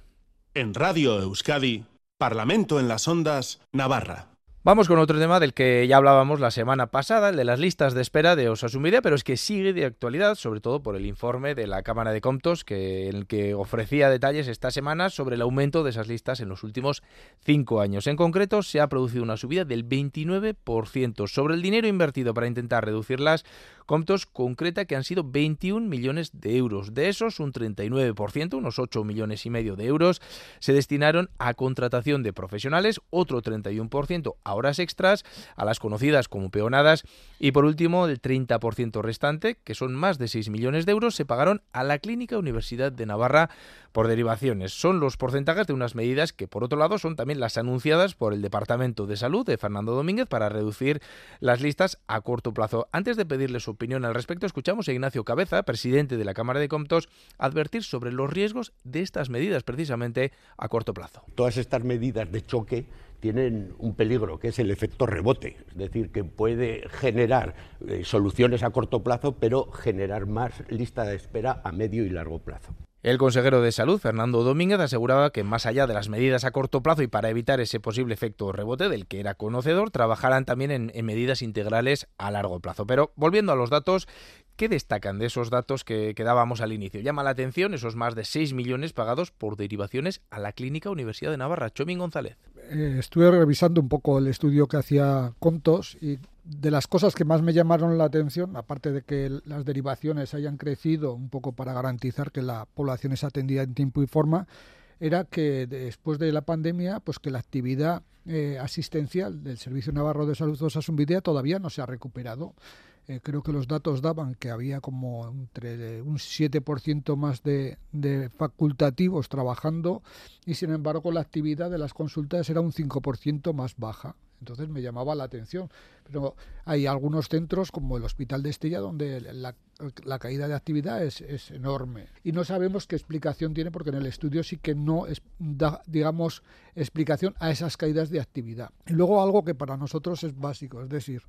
En Radio Euskadi, Parlamento en las Ondas, Navarra. Vamos con otro tema del que ya hablábamos la semana pasada, el de las listas de espera de Osasun Media, pero es que sigue de actualidad, sobre todo por el informe de la Cámara de Comptos, que, en el que ofrecía detalles esta semana sobre el aumento de esas listas en los últimos cinco años. En concreto, se ha producido una subida del 29% sobre el dinero invertido para intentar reducirlas. Comptos concreta que han sido 21 millones de euros. De esos, un 39%, unos 8 millones y medio de euros, se destinaron a contratación de profesionales, otro 31% a horas extras, a las conocidas como peonadas y por último el 30% restante, que son más de 6 millones de euros, se pagaron a la Clínica Universidad de Navarra por derivaciones. Son los porcentajes de unas medidas que por otro lado son también las anunciadas por el Departamento de Salud de Fernando Domínguez para reducir las listas a corto plazo. Antes de pedirle su opinión al respecto, escuchamos a Ignacio Cabeza, presidente de la Cámara de Comptos, advertir sobre los riesgos de estas medidas precisamente a corto plazo. Todas estas medidas de choque tienen un peligro, que es el efecto rebote, es decir, que puede generar eh, soluciones a corto plazo, pero generar más lista de espera a medio y largo plazo. El consejero de Salud, Fernando Domínguez, aseguraba que más allá de las medidas a corto plazo y para evitar ese posible efecto rebote del que era conocedor, trabajarán también en, medidas integrales a largo plazo. Pero volviendo a los datos, ¿Qué destacan de esos datos que, que, dábamos al inicio? Llama la atención esos más de 6 millones pagados por derivaciones a la Clínica Universidad de Navarra. Chomín González. Eh, estuve revisando un poco el estudio que hacía Contos y de las cosas que más me llamaron la atención, aparte de que las derivaciones hayan crecido un poco para garantizar que la población es atendida en tiempo y forma, era que después de la pandemia, pues que la actividad eh, asistencial del Servicio Navarro de Salud Osasunbidea todavía no se ha recuperado. Eh, creo que los datos daban que había como entre un 7% más de, facultativos trabajando y sin embargo la actividad de las consultas era un 5% más baja. Entonces me llamaba la atención. Pero hay algunos centros como el Hospital de Estella donde la, la caída de actividad es, es, enorme. Y no sabemos qué explicación tiene porque en el estudio sí que no es, da, digamos, explicación a esas caídas de actividad. Y luego algo que para nosotros es básico, es decir,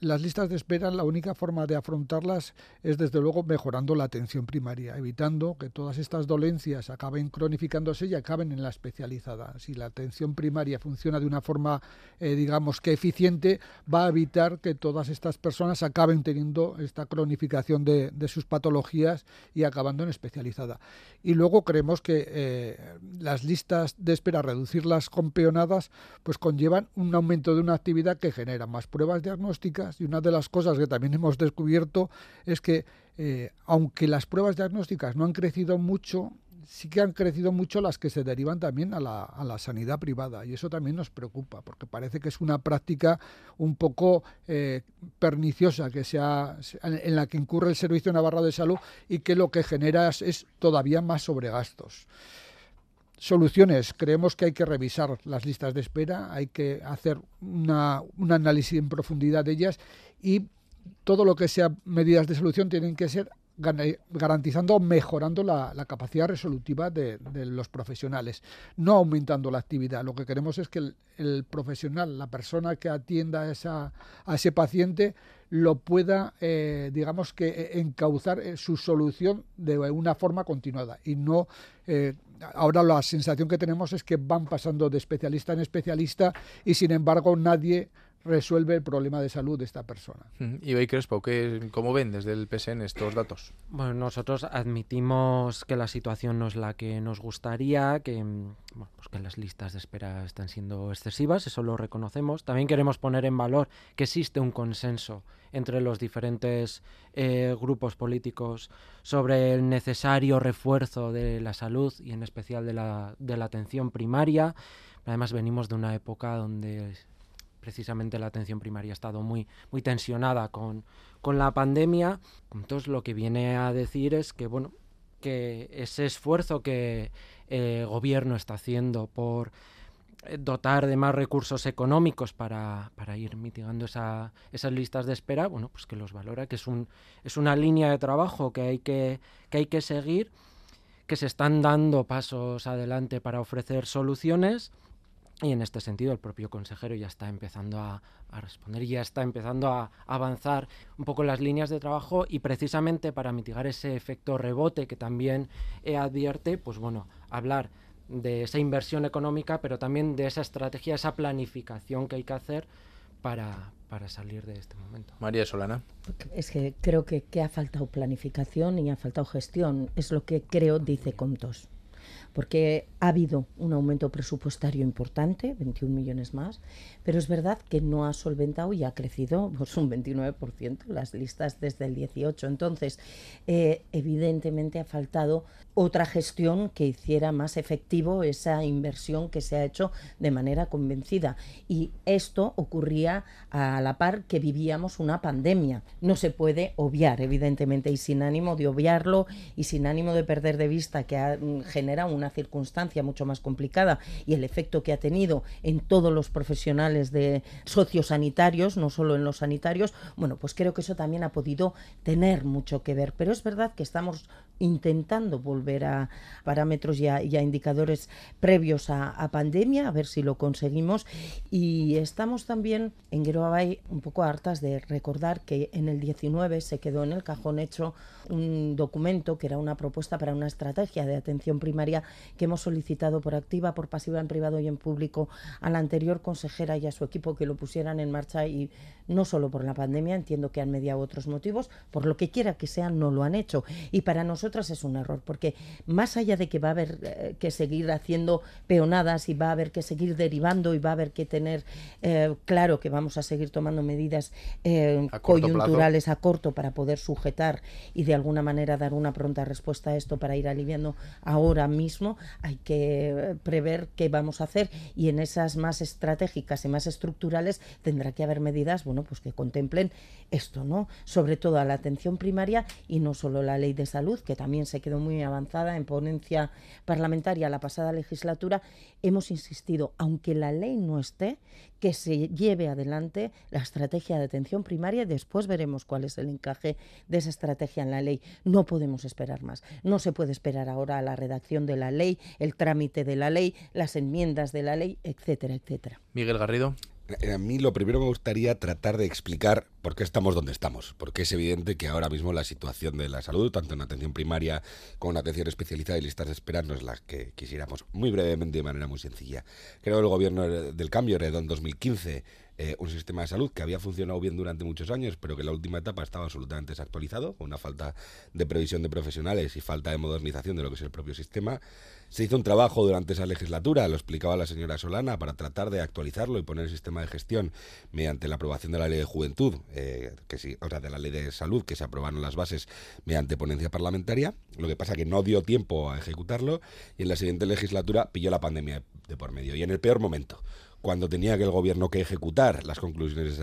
las listas de espera, la única forma de afrontarlas es desde luego mejorando la atención primaria, evitando que todas estas dolencias acaben cronificándose y acaben en la especializada. Si la atención primaria funciona de una forma, eh, digamos que eficiente, va a evitar que todas estas personas acaben teniendo esta cronificación de, sus patologías y acabando en especializada. Y luego creemos que eh, las listas de espera, reducirlas con peonadas, pues conllevan un aumento de una actividad que genera más pruebas diagnósticas y una de las cosas que también hemos descubierto es que eh, aunque las pruebas diagnósticas no han crecido mucho, sí que han crecido mucho las que se derivan también a la, a la, sanidad privada y eso también nos preocupa porque parece que es una práctica un poco eh, perniciosa que sea en la que incurre el Servicio Navarro de Salud y que lo que genera es, es todavía más sobregastos. Soluciones. Creemos que hay que revisar las listas de espera, hay que hacer una, un análisis en profundidad de ellas y todo lo que sea medidas de solución tienen que ser garantizando, mejorando la, capacidad resolutiva de, los profesionales, no aumentando la actividad. Lo que queremos es que el, profesional, la persona que atienda a, esa, a ese paciente, lo pueda, eh, digamos que, encauzar su solución de una forma continuada y no eh, ahora la sensación que tenemos es que van pasando de especialista en especialista y sin embargo nadie resuelve el problema de salud de esta persona. Y hoy Crespo, ¿qué, ¿cómo ven desde el PSN estos datos? Bueno, nosotros admitimos que la situación no es la que nos gustaría, que, bueno, pues que las listas de espera están siendo excesivas, eso lo reconocemos. También queremos poner en valor que existe un consenso entre los diferentes eh, grupos políticos sobre el necesario refuerzo de la salud y en especial de la, de la atención primaria. Además venimos de una época donde precisamente la atención primaria ha estado muy, muy tensionada con, con la pandemia. Entonces lo que viene a decir es que, bueno, que ese esfuerzo que el gobierno está haciendo por dotar de más recursos económicos para, para ir mitigando esa, esas listas de espera, bueno, pues que los valora, que es, un, es una línea de trabajo que hay que, que hay que seguir, que se están dando pasos adelante para ofrecer soluciones y en este sentido el propio consejero ya está empezando a, a responder, ya está empezando a, avanzar un poco las líneas de trabajo y precisamente para mitigar ese efecto rebote que también eh, advierte, pues bueno, hablar de esa inversión económica, pero también de esa estrategia, esa planificación que hay que hacer para, para salir de este momento. María Solana. Es que creo que, que ha faltado planificación y ha faltado gestión, es lo que creo dice Contos porque ha habido un aumento presupuestario importante, 21 millones más, pero es verdad que no ha solventado y ha crecido pues, un 29% las listas desde el 18. Entonces, eh, evidentemente ha faltado otra gestión que hiciera más efectivo esa inversión que se ha hecho de manera convencida. Y esto ocurría a la par que vivíamos una pandemia. No se puede obviar, evidentemente, y sin ánimo de obviarlo y sin ánimo de perder de vista que ha generado manera una circunstancia mucho más complicada y el efecto que ha tenido en todos los profesionales de sociosanitarios, no solo en los sanitarios, bueno, pues creo que eso también ha podido tener mucho que ver. Pero es verdad que estamos intentando volver a parámetros y a, indicadores previos a, pandemia, a ver si lo conseguimos. Y estamos también en Geroabay un poco hartas de recordar que en el 19 se quedó en el cajón hecho un documento que era una propuesta para una estrategia de atención primaria que hemos solicitado por activa, por pasiva en privado y en público a la anterior consejera y a su equipo que lo pusieran en marcha y no solo por la pandemia, entiendo que han mediado otros motivos, por lo que quiera que sean, no lo han hecho. Y para nosotras es un error, porque más allá de que va a haber eh, que seguir haciendo peonadas y va a haber que seguir derivando y va a haber que tener eh, claro que vamos a seguir tomando medidas eh, coyunturales a corto para poder sujetar y de alguna manera dar una pronta respuesta a esto para ir aliviando ahora mismo, hay que prever qué vamos a hacer y en esas más estratégicas y más estructurales tendrá que haber medidas, pues que contemplen esto, ¿no? Sobre todo a la atención primaria y no solo la ley de salud, que también se quedó muy avanzada en ponencia parlamentaria la pasada legislatura, hemos insistido, aunque la ley no esté, que se lleve adelante la estrategia de atención primaria y después veremos cuál es el encaje de esa estrategia en la ley. No podemos esperar más. No se puede esperar ahora a la redacción de la ley, el trámite de la ley, las enmiendas de la ley, etcétera, etcétera. Miguel Garrido. Eh, a mí lo primero me gustaría tratar de explicar por qué estamos donde estamos, porque es evidente que ahora mismo la situación de la salud, tanto en atención primaria como en atención especializada y listas de no es la que quisiéramos. Muy brevemente, de manera muy sencilla. Creo que el gobierno del cambio heredó en 2015 eh, un sistema de salud que había funcionado bien durante muchos años, pero que en la última etapa estaba absolutamente desactualizado, con una falta de previsión de profesionales y falta de modernización de lo que es el propio sistema. Se hizo un trabajo durante esa legislatura, lo explicaba la señora Solana, para tratar de actualizarlo y poner el sistema de gestión mediante la aprobación de la ley de juventud, eh, que sí, o sea, de la ley de salud, que se aprobaron las bases mediante ponencia parlamentaria. Lo que pasa que no dio tiempo a ejecutarlo y en la siguiente legislatura pilló la pandemia de por medio y en el peor momento cuando tenía que el gobierno que ejecutar las conclusiones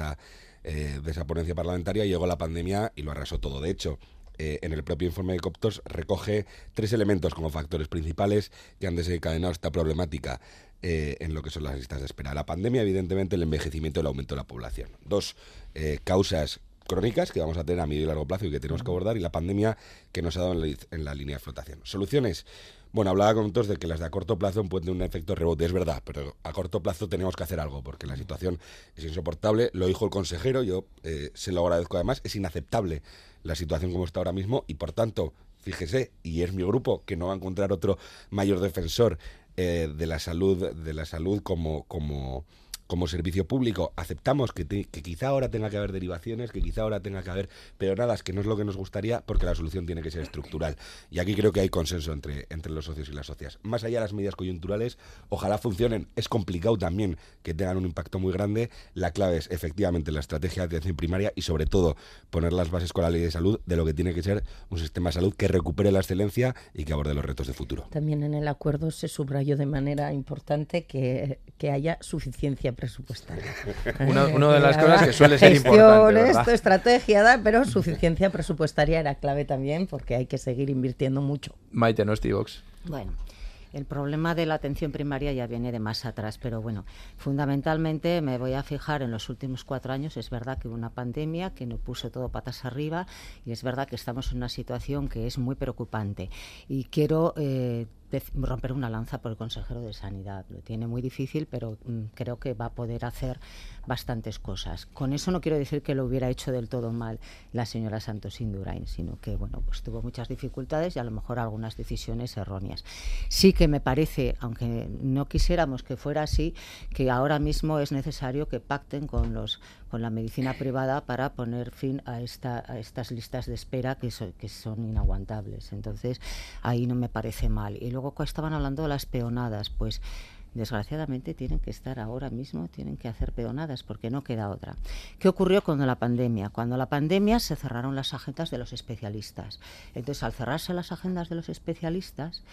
eh, de esa ponencia parlamentaria, llegó la pandemia y lo arrasó todo. De hecho, eh, en el propio informe de Coptos recoge tres elementos como factores principales que han desencadenado esta problemática eh, en lo que son las listas de espera. La pandemia, evidentemente, el envejecimiento y el aumento de la población. Dos, causas crónicas que vamos a tener a medio y largo plazo y que tenemos que abordar y la pandemia que nos ha dado en en la línea de flotación. Soluciones. Bueno, hablaba con todos de que las de a corto plazo pueden tener un efecto rebote, es verdad, pero a corto plazo tenemos que hacer algo porque la situación es insoportable. Lo dijo el consejero, yo eh, se lo agradezco además, es inaceptable la situación como está ahora mismo y por tanto, fíjese, y es mi grupo que no va a encontrar otro mayor defensor eh, de la salud, de la salud como, como como servicio público aceptamos que, quizá ahora tenga que haber derivaciones, que quizá ahora tenga que haber peonadas, que no es lo que nos gustaría, porque la solución tiene que ser estructural. Y aquí creo que hay consenso entre, entre los socios y las socias. Más allá de las medidas coyunturales, ojalá funcionen. Es complicado también que tengan un impacto muy grande. La clave es efectivamente la estrategia de atención primaria y sobre todo poner las bases con la ley de salud de lo que tiene que ser un sistema de salud que recupere la excelencia y que aborde los retos de futuro. También en el acuerdo se subrayó de manera importante que, que haya suficiencia presupuestaria. una, de las cosas que suele ser importante. Esto, estrategia, pero suficiencia presupuestaria era clave también porque hay que seguir invirtiendo mucho. Maite, no Vox. Bueno. El problema de la atención primaria ya viene de más atrás, pero bueno, fundamentalmente me voy a fijar en los últimos cuatro años. Es verdad que hubo una pandemia que nos puso todo patas arriba y es verdad que estamos en una situación que es muy preocupante. Y quiero eh, romper una lanza por el consejero de Sanidad. Lo tiene muy difícil, pero mm, creo que va a poder hacer bastantes cosas. Con eso no quiero decir que lo hubiera hecho del todo mal la señora Santos Indurain, sino que bueno, pues tuvo muchas dificultades y a lo mejor algunas decisiones erróneas. Sí que me parece, aunque no quisiéramos que fuera así, que ahora mismo es necesario que pacten con los con la medicina privada para poner fin a, esta, a estas listas de espera que, que son inaguantables. Entonces, ahí no me parece mal. Y luego estaban hablando de las peonadas, pues desgraciadamente tienen que estar ahora mismo, tienen que hacer peonadas porque no queda otra. ¿Qué ocurrió con la pandemia? Cuando la pandemia se cerraron las agendas de los especialistas. Entonces, al cerrarse las agendas de los especialistas,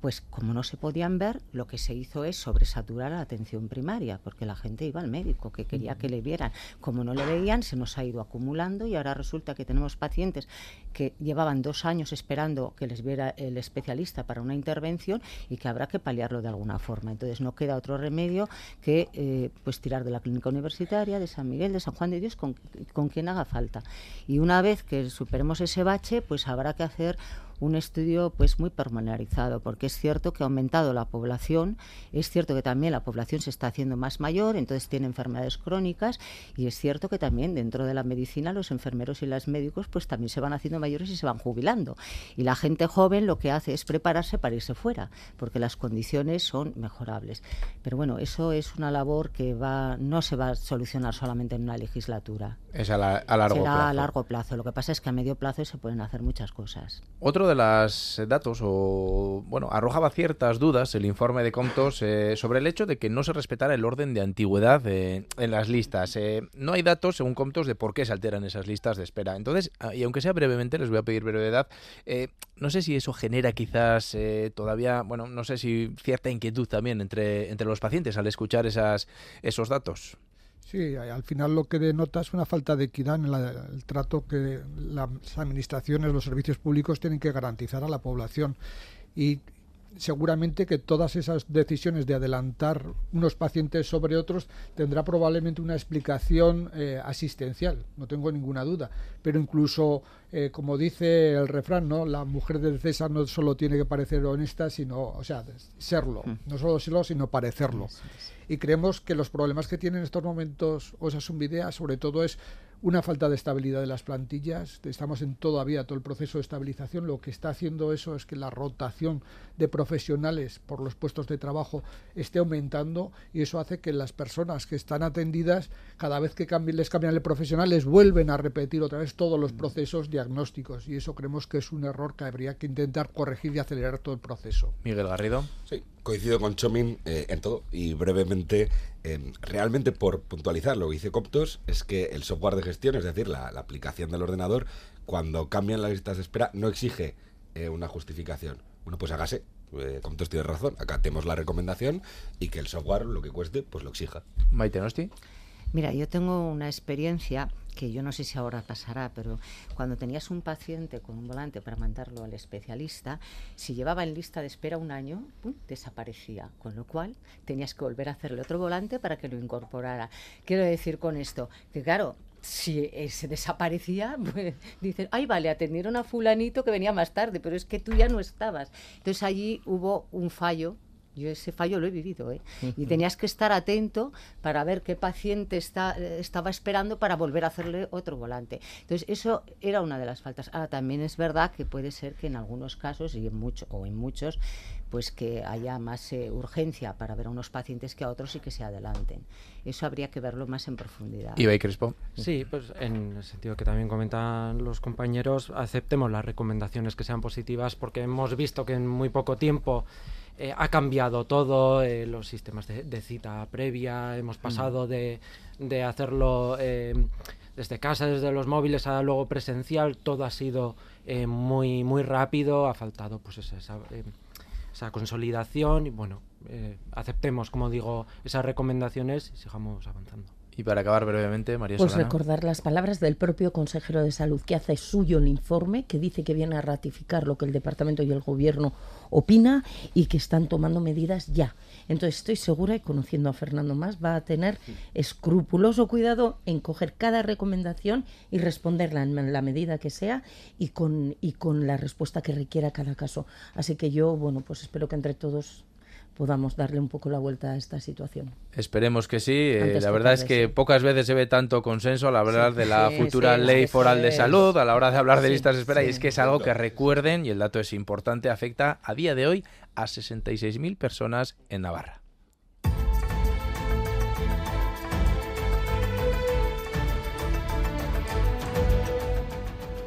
pues como no se podían ver, lo que se hizo es sobresaturar la atención primaria, porque la gente iba al médico, que quería que le vieran. Como no le veían, se nos ha ido acumulando y ahora resulta que tenemos pacientes que llevaban dos años esperando que les viera el especialista para una intervención y que habrá que paliarlo de alguna forma. Entonces no queda otro remedio que eh, pues tirar de la clínica universitaria, de San Miguel, de San Juan de Dios, con, con quien haga falta. Y una vez que superemos ese bache, pues habrá que hacer un estudio pues muy pormenorizado, porque es cierto que ha aumentado la población, es cierto que también la población se está haciendo más mayor, entonces tiene enfermedades crónicas y es cierto que también dentro de la medicina los enfermeros y los médicos pues también se van haciendo mayores y se van jubilando. Y la gente joven lo que hace es prepararse para irse fuera, porque las condiciones son mejorables. Pero bueno, eso es una labor que va no se va a solucionar solamente en una legislatura. Es a, largo Será plazo. a largo plazo. Lo que pasa es que a medio plazo se pueden hacer muchas cosas. Otro de los datos, o bueno, arrojaba ciertas dudas el informe de Comptos eh, sobre el hecho de que no se respetara el orden de antigüedad eh, en las listas. Eh, no hay datos, según Comptos, de por qué se alteran esas listas de espera. Entonces, ah, y aunque sea brevemente, les voy a pedir brevedad, no sé si eso genera quizás todavía, bueno, no sé si cierta inquietud también entre, entre los pacientes al escuchar esas, esos datos. Sí, al final lo que denota es una falta de equidad en el trato que las administraciones, los servicios públicos tienen que garantizar a la población. Y seguramente que todas esas decisiones de adelantar unos pacientes sobre otros tendrá probablemente una explicación eh, asistencial, no tengo ninguna duda. Pero incluso, eh, como dice el refrán, ¿no? la mujer del César no solo tiene que parecer honesta, sino, o sea, serlo, mm. no solo serlo, sino parecerlo. Y creemos que los problemas que tienen en estos momentos Osasunvidea, sobre todo, es una falta de estabilidad de las plantillas. Estamos en todavía todo el proceso de estabilización. Lo que está haciendo eso es que la rotación de profesionales por los puestos de trabajo esté aumentando y eso hace que las personas que están atendidas, cada vez que les cambian el profesional, les vuelven a repetir otra vez todos los procesos diagnósticos y eso creemos que es un error que habría que intentar corregir y acelerar todo el proceso. Miguel Garrido. Sí, coincido con Chomin eh, en todo y brevemente, eh, realmente por puntualizar lo que dice Coptos es que el software de gestión, es decir, la, aplicación del ordenador, cuando cambian las listas de espera no exige eh, una justificación. Bueno, pues hágase. Coptos tiene razón, acatemos la recomendación y que el software lo que cueste, pues lo exija. Maite Nosti. Mira, yo tengo una experiencia que yo no sé si ahora pasará, pero cuando tenías un paciente con un volante para mandarlo al especialista, si llevaba en lista de espera un año, desaparecía, con lo cual tenías que volver a hacerle otro volante para que lo incorporara. Quiero decir con esto que, claro, si eh, se desaparecía, pues dicen, ay, vale, atendieron a fulanito que venía más tarde, pero es que tú ya no estabas. Entonces allí hubo un fallo yo ese fallo lo he vivido, ¿eh? Y tenías que estar atento para ver qué paciente está, estaba esperando para volver a hacerle otro volante. Entonces, eso era una de las faltas. Ahora, también es verdad que puede ser que en algunos casos, y en muchos, o en muchos, pues que haya más eh, urgencia para ver a unos pacientes que a otros y que se adelanten. Eso habría que verlo más en profundidad. ¿Y Crespo? Sí, pues en el sentido que también comentan los compañeros, aceptemos las recomendaciones que sean positivas porque hemos visto que en muy poco tiempo eh, ha cambiado todo, eh, los sistemas de, cita previa, hemos mm. pasado de, de, hacerlo eh, desde casa, desde los móviles a luego presencial, todo ha sido muy, muy rápido, ha faltado pues esa, esa consolidación y bueno, aceptemos, como digo, esas recomendaciones y sigamos avanzando. Y para acabar brevemente, María Pues recordar las palabras del propio consejero de salud que hace suyo el informe, que dice que viene a ratificar lo que el departamento y el gobierno opina y que están tomando medidas ya. Entonces estoy segura y conociendo a Fernando más va a tener escrupuloso cuidado en coger cada recomendación y responderla en la medida que sea y con y con la respuesta que requiera cada caso. Así que yo, bueno, pues espero que entre todos podamos darle un poco la vuelta a esta situación. Esperemos que sí. Eh, la verdad es que pocas veces se ve tanto consenso al hablar de la futura ley foral de salud, a la hora de hablar de listas de espera, y es que es algo que recuerden, y el dato es importante, afecta a día de hoy a 66.000 personas en Navarra.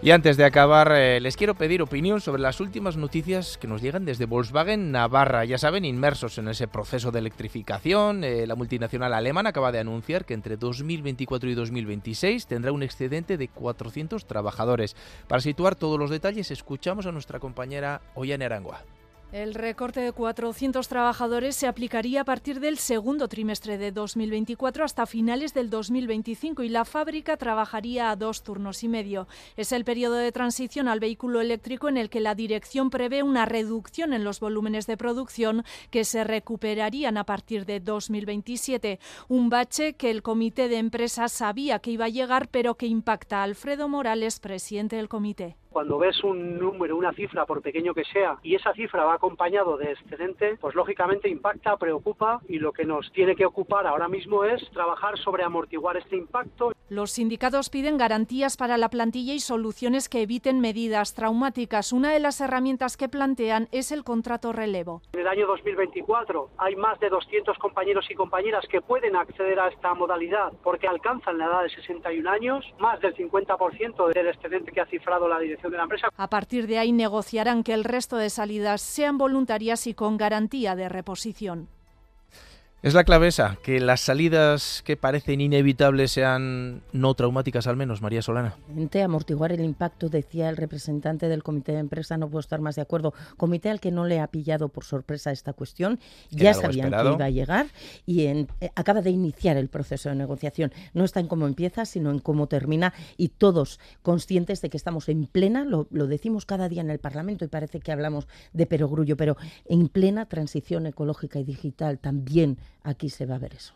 Y antes de acabar, eh, les quiero pedir opinión sobre las últimas noticias que nos llegan desde Volkswagen Navarra. Ya saben, inmersos en ese proceso de electrificación, eh, la multinacional alemana acaba de anunciar que entre 2024 y 2026 tendrá un excedente de 400 trabajadores. Para situar todos los detalles, escuchamos a nuestra compañera Ollane Arangua. El recorte de 400 trabajadores se aplicaría a partir del segundo trimestre de 2024 hasta finales del 2025 y la fábrica trabajaría a dos turnos y medio. Es el periodo de transición al vehículo eléctrico en el que la dirección prevé una reducción en los volúmenes de producción que se recuperarían a partir de 2027. Un bache que el comité de empresas sabía que iba a llegar pero que impacta a Alfredo Morales, presidente del comité. Cuando ves un número, una cifra, por pequeño que sea, y esa cifra va acompañado de excedente, pues lógicamente impacta, preocupa y lo que nos tiene que ocupar ahora mismo es trabajar sobre amortiguar este impacto. Los sindicatos piden garantías para la plantilla y soluciones que eviten medidas traumáticas. Una de las herramientas que plantean es el contrato relevo. En el año 2024 hay más de 200 compañeros y compañeras que pueden acceder a esta modalidad porque alcanzan la edad de 61 años, más del 50% del excedente que ha cifrado la dirección A partir de ahí negociarán que el resto de salidas sean voluntarias y con garantía de reposición. Es la clave esa, que las salidas que parecen inevitables sean no traumáticas al menos, María Solana. Amortiguar el impacto, decía el representante del comité de empresa, no puedo estar más de acuerdo. Comité al que no le ha pillado por sorpresa esta cuestión, ya sabían que iba a llegar y en, eh, acaba de iniciar el proceso de negociación. No está en cómo empieza, sino en cómo termina y todos conscientes de que estamos en plena, lo, lo decimos cada día en el Parlamento y parece que hablamos de perogrullo, pero en plena transición ecológica y digital también aquí se va a ver eso.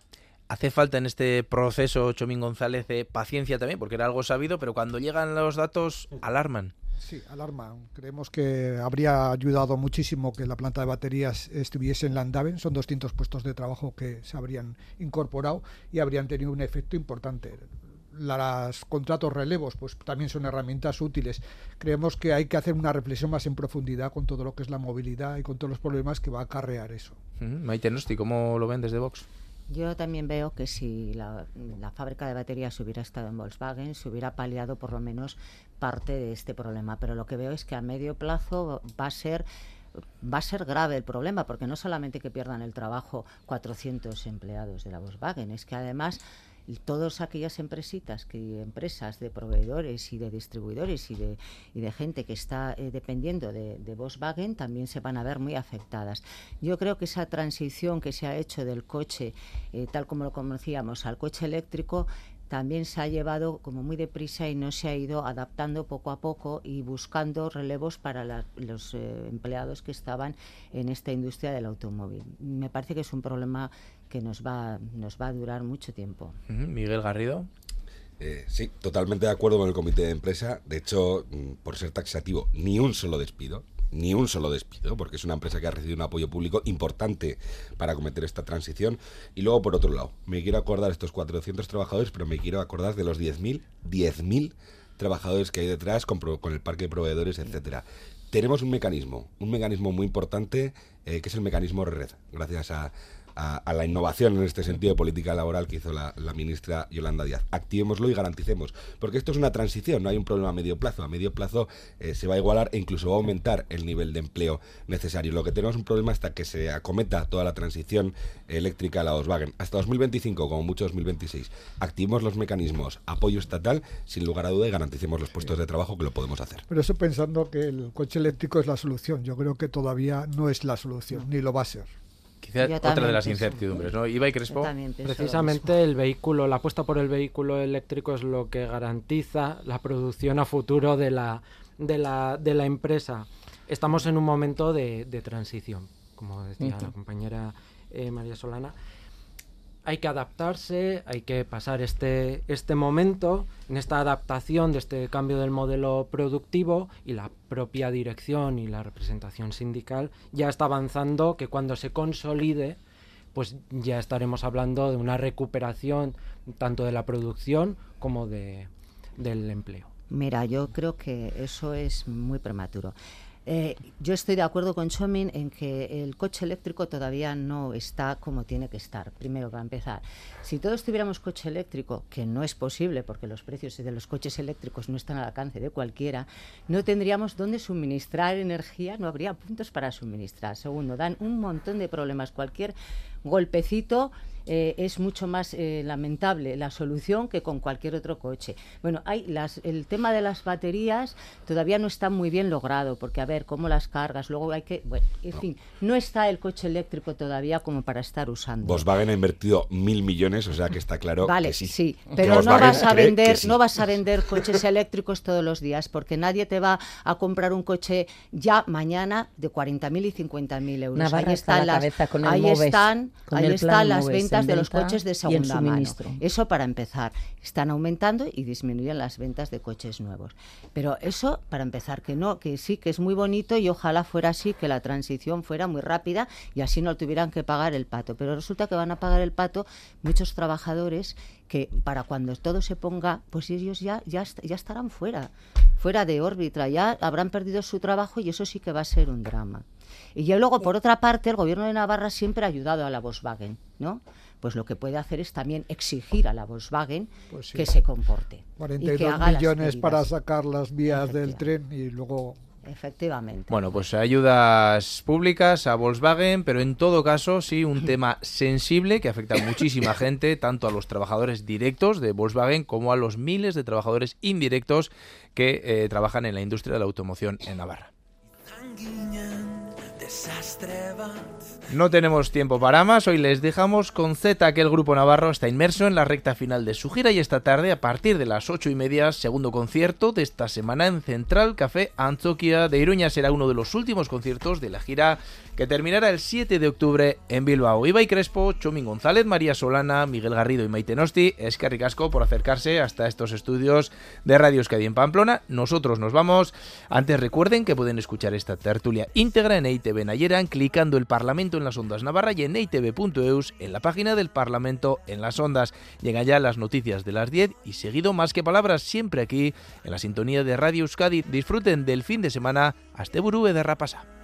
Hace falta en este proceso, Chomín González, de paciencia también, porque era algo sabido, pero cuando llegan los datos, alarman. Sí, alarman. Creemos que habría ayudado muchísimo que la planta de baterías estuviese en Landaven. Son 200 puestos de trabajo que se habrían incorporado y habrían tenido un efecto importante. Los contratos relevos pues también son herramientas útiles. Creemos que hay que hacer una reflexión más en profundidad con todo lo que es la movilidad y con todos los problemas que va a acarrear eso. Maite Nosti, ¿cómo lo ven desde Vox? Yo también veo que si la, la, fábrica de baterías hubiera estado en Volkswagen, se hubiera paliado por lo menos parte de este problema. Pero lo que veo es que a medio plazo va a ser va a ser grave el problema, porque no solamente que pierdan el trabajo 400 empleados de la Volkswagen, es que además y todas aquellas empresitas, que, empresas de proveedores y de distribuidores y de, y de gente que está eh, dependiendo de, Volkswagen también se van a ver muy afectadas. Yo creo que esa transición que se ha hecho del coche, eh, tal como lo conocíamos, al coche eléctrico, también se ha llevado como muy deprisa y no se ha ido adaptando poco a poco y buscando relevos para la, los eh, empleados que estaban en esta industria del automóvil. Me parece que es un problema que nos va, nos va a durar mucho tiempo. Miguel Garrido. Eh, sí, totalmente de acuerdo con el comité de empresa. De hecho, mm, por ser taxativo, ni un solo despido ni un solo despido, porque es una empresa que ha recibido un apoyo público importante para cometer esta transición. Y luego, por otro lado, me quiero acordar de estos 400 trabajadores, pero me quiero acordar de los 10.000, 10.000 trabajadores que hay detrás con, con, el parque de proveedores, etcétera. Tenemos un mecanismo, un mecanismo muy importante, eh, que es el mecanismo red, gracias a, a, la innovación en este sentido de política laboral que hizo la, ministra Yolanda Díaz. Activémoslo y garanticemos, porque esto es una transición, no hay un problema a medio plazo. A medio plazo eh, se va a igualar e incluso va a aumentar el nivel de empleo necesario. Lo que tenemos un problema hasta que se acometa toda la transición eléctrica a la Volkswagen. Hasta 2025, como mucho 2026. Activemos los mecanismos, apoyo estatal, sin lugar a duda, y garanticemos los puestos de trabajo que lo podemos hacer. Pero eso pensando que el coche eléctrico es la solución. Yo creo que todavía no es la solución, ni lo va a ser. Quizá otra de las incertidumbres, ¿no? Iba y Crespo. Precisamente el vehículo, la apuesta por el vehículo eléctrico es lo que garantiza la producción a futuro de la, de la, de la empresa. Estamos en un momento de, de transición, como decía la compañera eh, María Solana hay que adaptarse, hay que pasar este, este momento, en esta adaptación de este cambio del modelo productivo y la propia dirección y la representación sindical ya está avanzando que cuando se consolide pues ya estaremos hablando de una recuperación tanto de la producción como de, del empleo. Mira, yo creo que eso es muy prematuro. Eh, yo estoy de acuerdo con Chomin en que el coche eléctrico todavía no está como tiene que estar, primero para empezar. Si todos tuviéramos coche eléctrico, que no es posible porque los precios de los coches eléctricos no están al alcance de cualquiera, no tendríamos dónde suministrar energía, no habría puntos para suministrar. Segundo, dan un montón de problemas. Cualquier golpecito eh, es mucho más eh, lamentable la solución que con cualquier otro coche. Bueno, hay las, el tema de las baterías todavía no está muy bien logrado, porque a ver cómo las cargas, luego hay que, bueno, en fin, no está el coche eléctrico todavía como para estar usando. Volkswagen ha invertido mil millones, o sea que está claro vale, que sí. pero no vas a vender, no vas a vender coches eléctricos todos los días, porque nadie te va a comprar un coche ya mañana de 40.000 y 50.000 euros. ahí están las, ahí están, ahí están las ventas de los coches de segunda mano. Eso para empezar. Están aumentando y disminuyen las ventas de coches nuevos. Pero eso para empezar, que no, que sí, que es muy bonito y ojalá fuera así, que la transición fuera muy rápida y así no tuvieran que pagar el pato. Pero resulta que van a pagar el pato muchos trabajadores que para cuando todo se ponga, pues ellos ya, ya, ya estarán fuera, fuera de órbita, ya habrán perdido su trabajo y eso sí que va a ser un drama. Y luego, por otra parte, el gobierno de Navarra siempre ha ayudado a la Volkswagen, ¿no? pues lo que puede hacer es también exigir a la Volkswagen pues que se comporte. 42 millones para sacar las vías del tren y luego Efectivamente. Bueno, pues ayudas públicas a Volkswagen, pero en todo caso sí un tema sensible que afecta a muchísima gente, tanto a los trabajadores directos de Volkswagen como a los miles de trabajadores indirectos que eh, trabajan en la industria de la automoción en Navarra. No tenemos tiempo para más, hoy les dejamos con Z que el grupo Navarro está inmerso en la recta final de su gira y esta tarde a partir de las ocho y media, segundo concierto de esta semana en Central Café Antoquia de Iruña. Será uno de los últimos conciertos de la gira que terminará el 7 de octubre en Bilbao. Ibai Crespo, Chomín González, María Solana, Miguel Garrido y Maite Nosti, es que ricasco por acercarse hasta estos estudios de Radio Euskadi en Pamplona. Nosotros nos vamos. Antes recuerden que pueden escuchar esta tertulia íntegra en EITV Nayeran clicando el Parlamento en las Ondas Navarra y en eitv.eus en la página del Parlamento en las Ondas. Llegan ya las noticias de las 10 y seguido más que palabras siempre aquí en la sintonía de Radio Euskadi. Disfruten del fin de semana. Hasta Burube de Rapasa.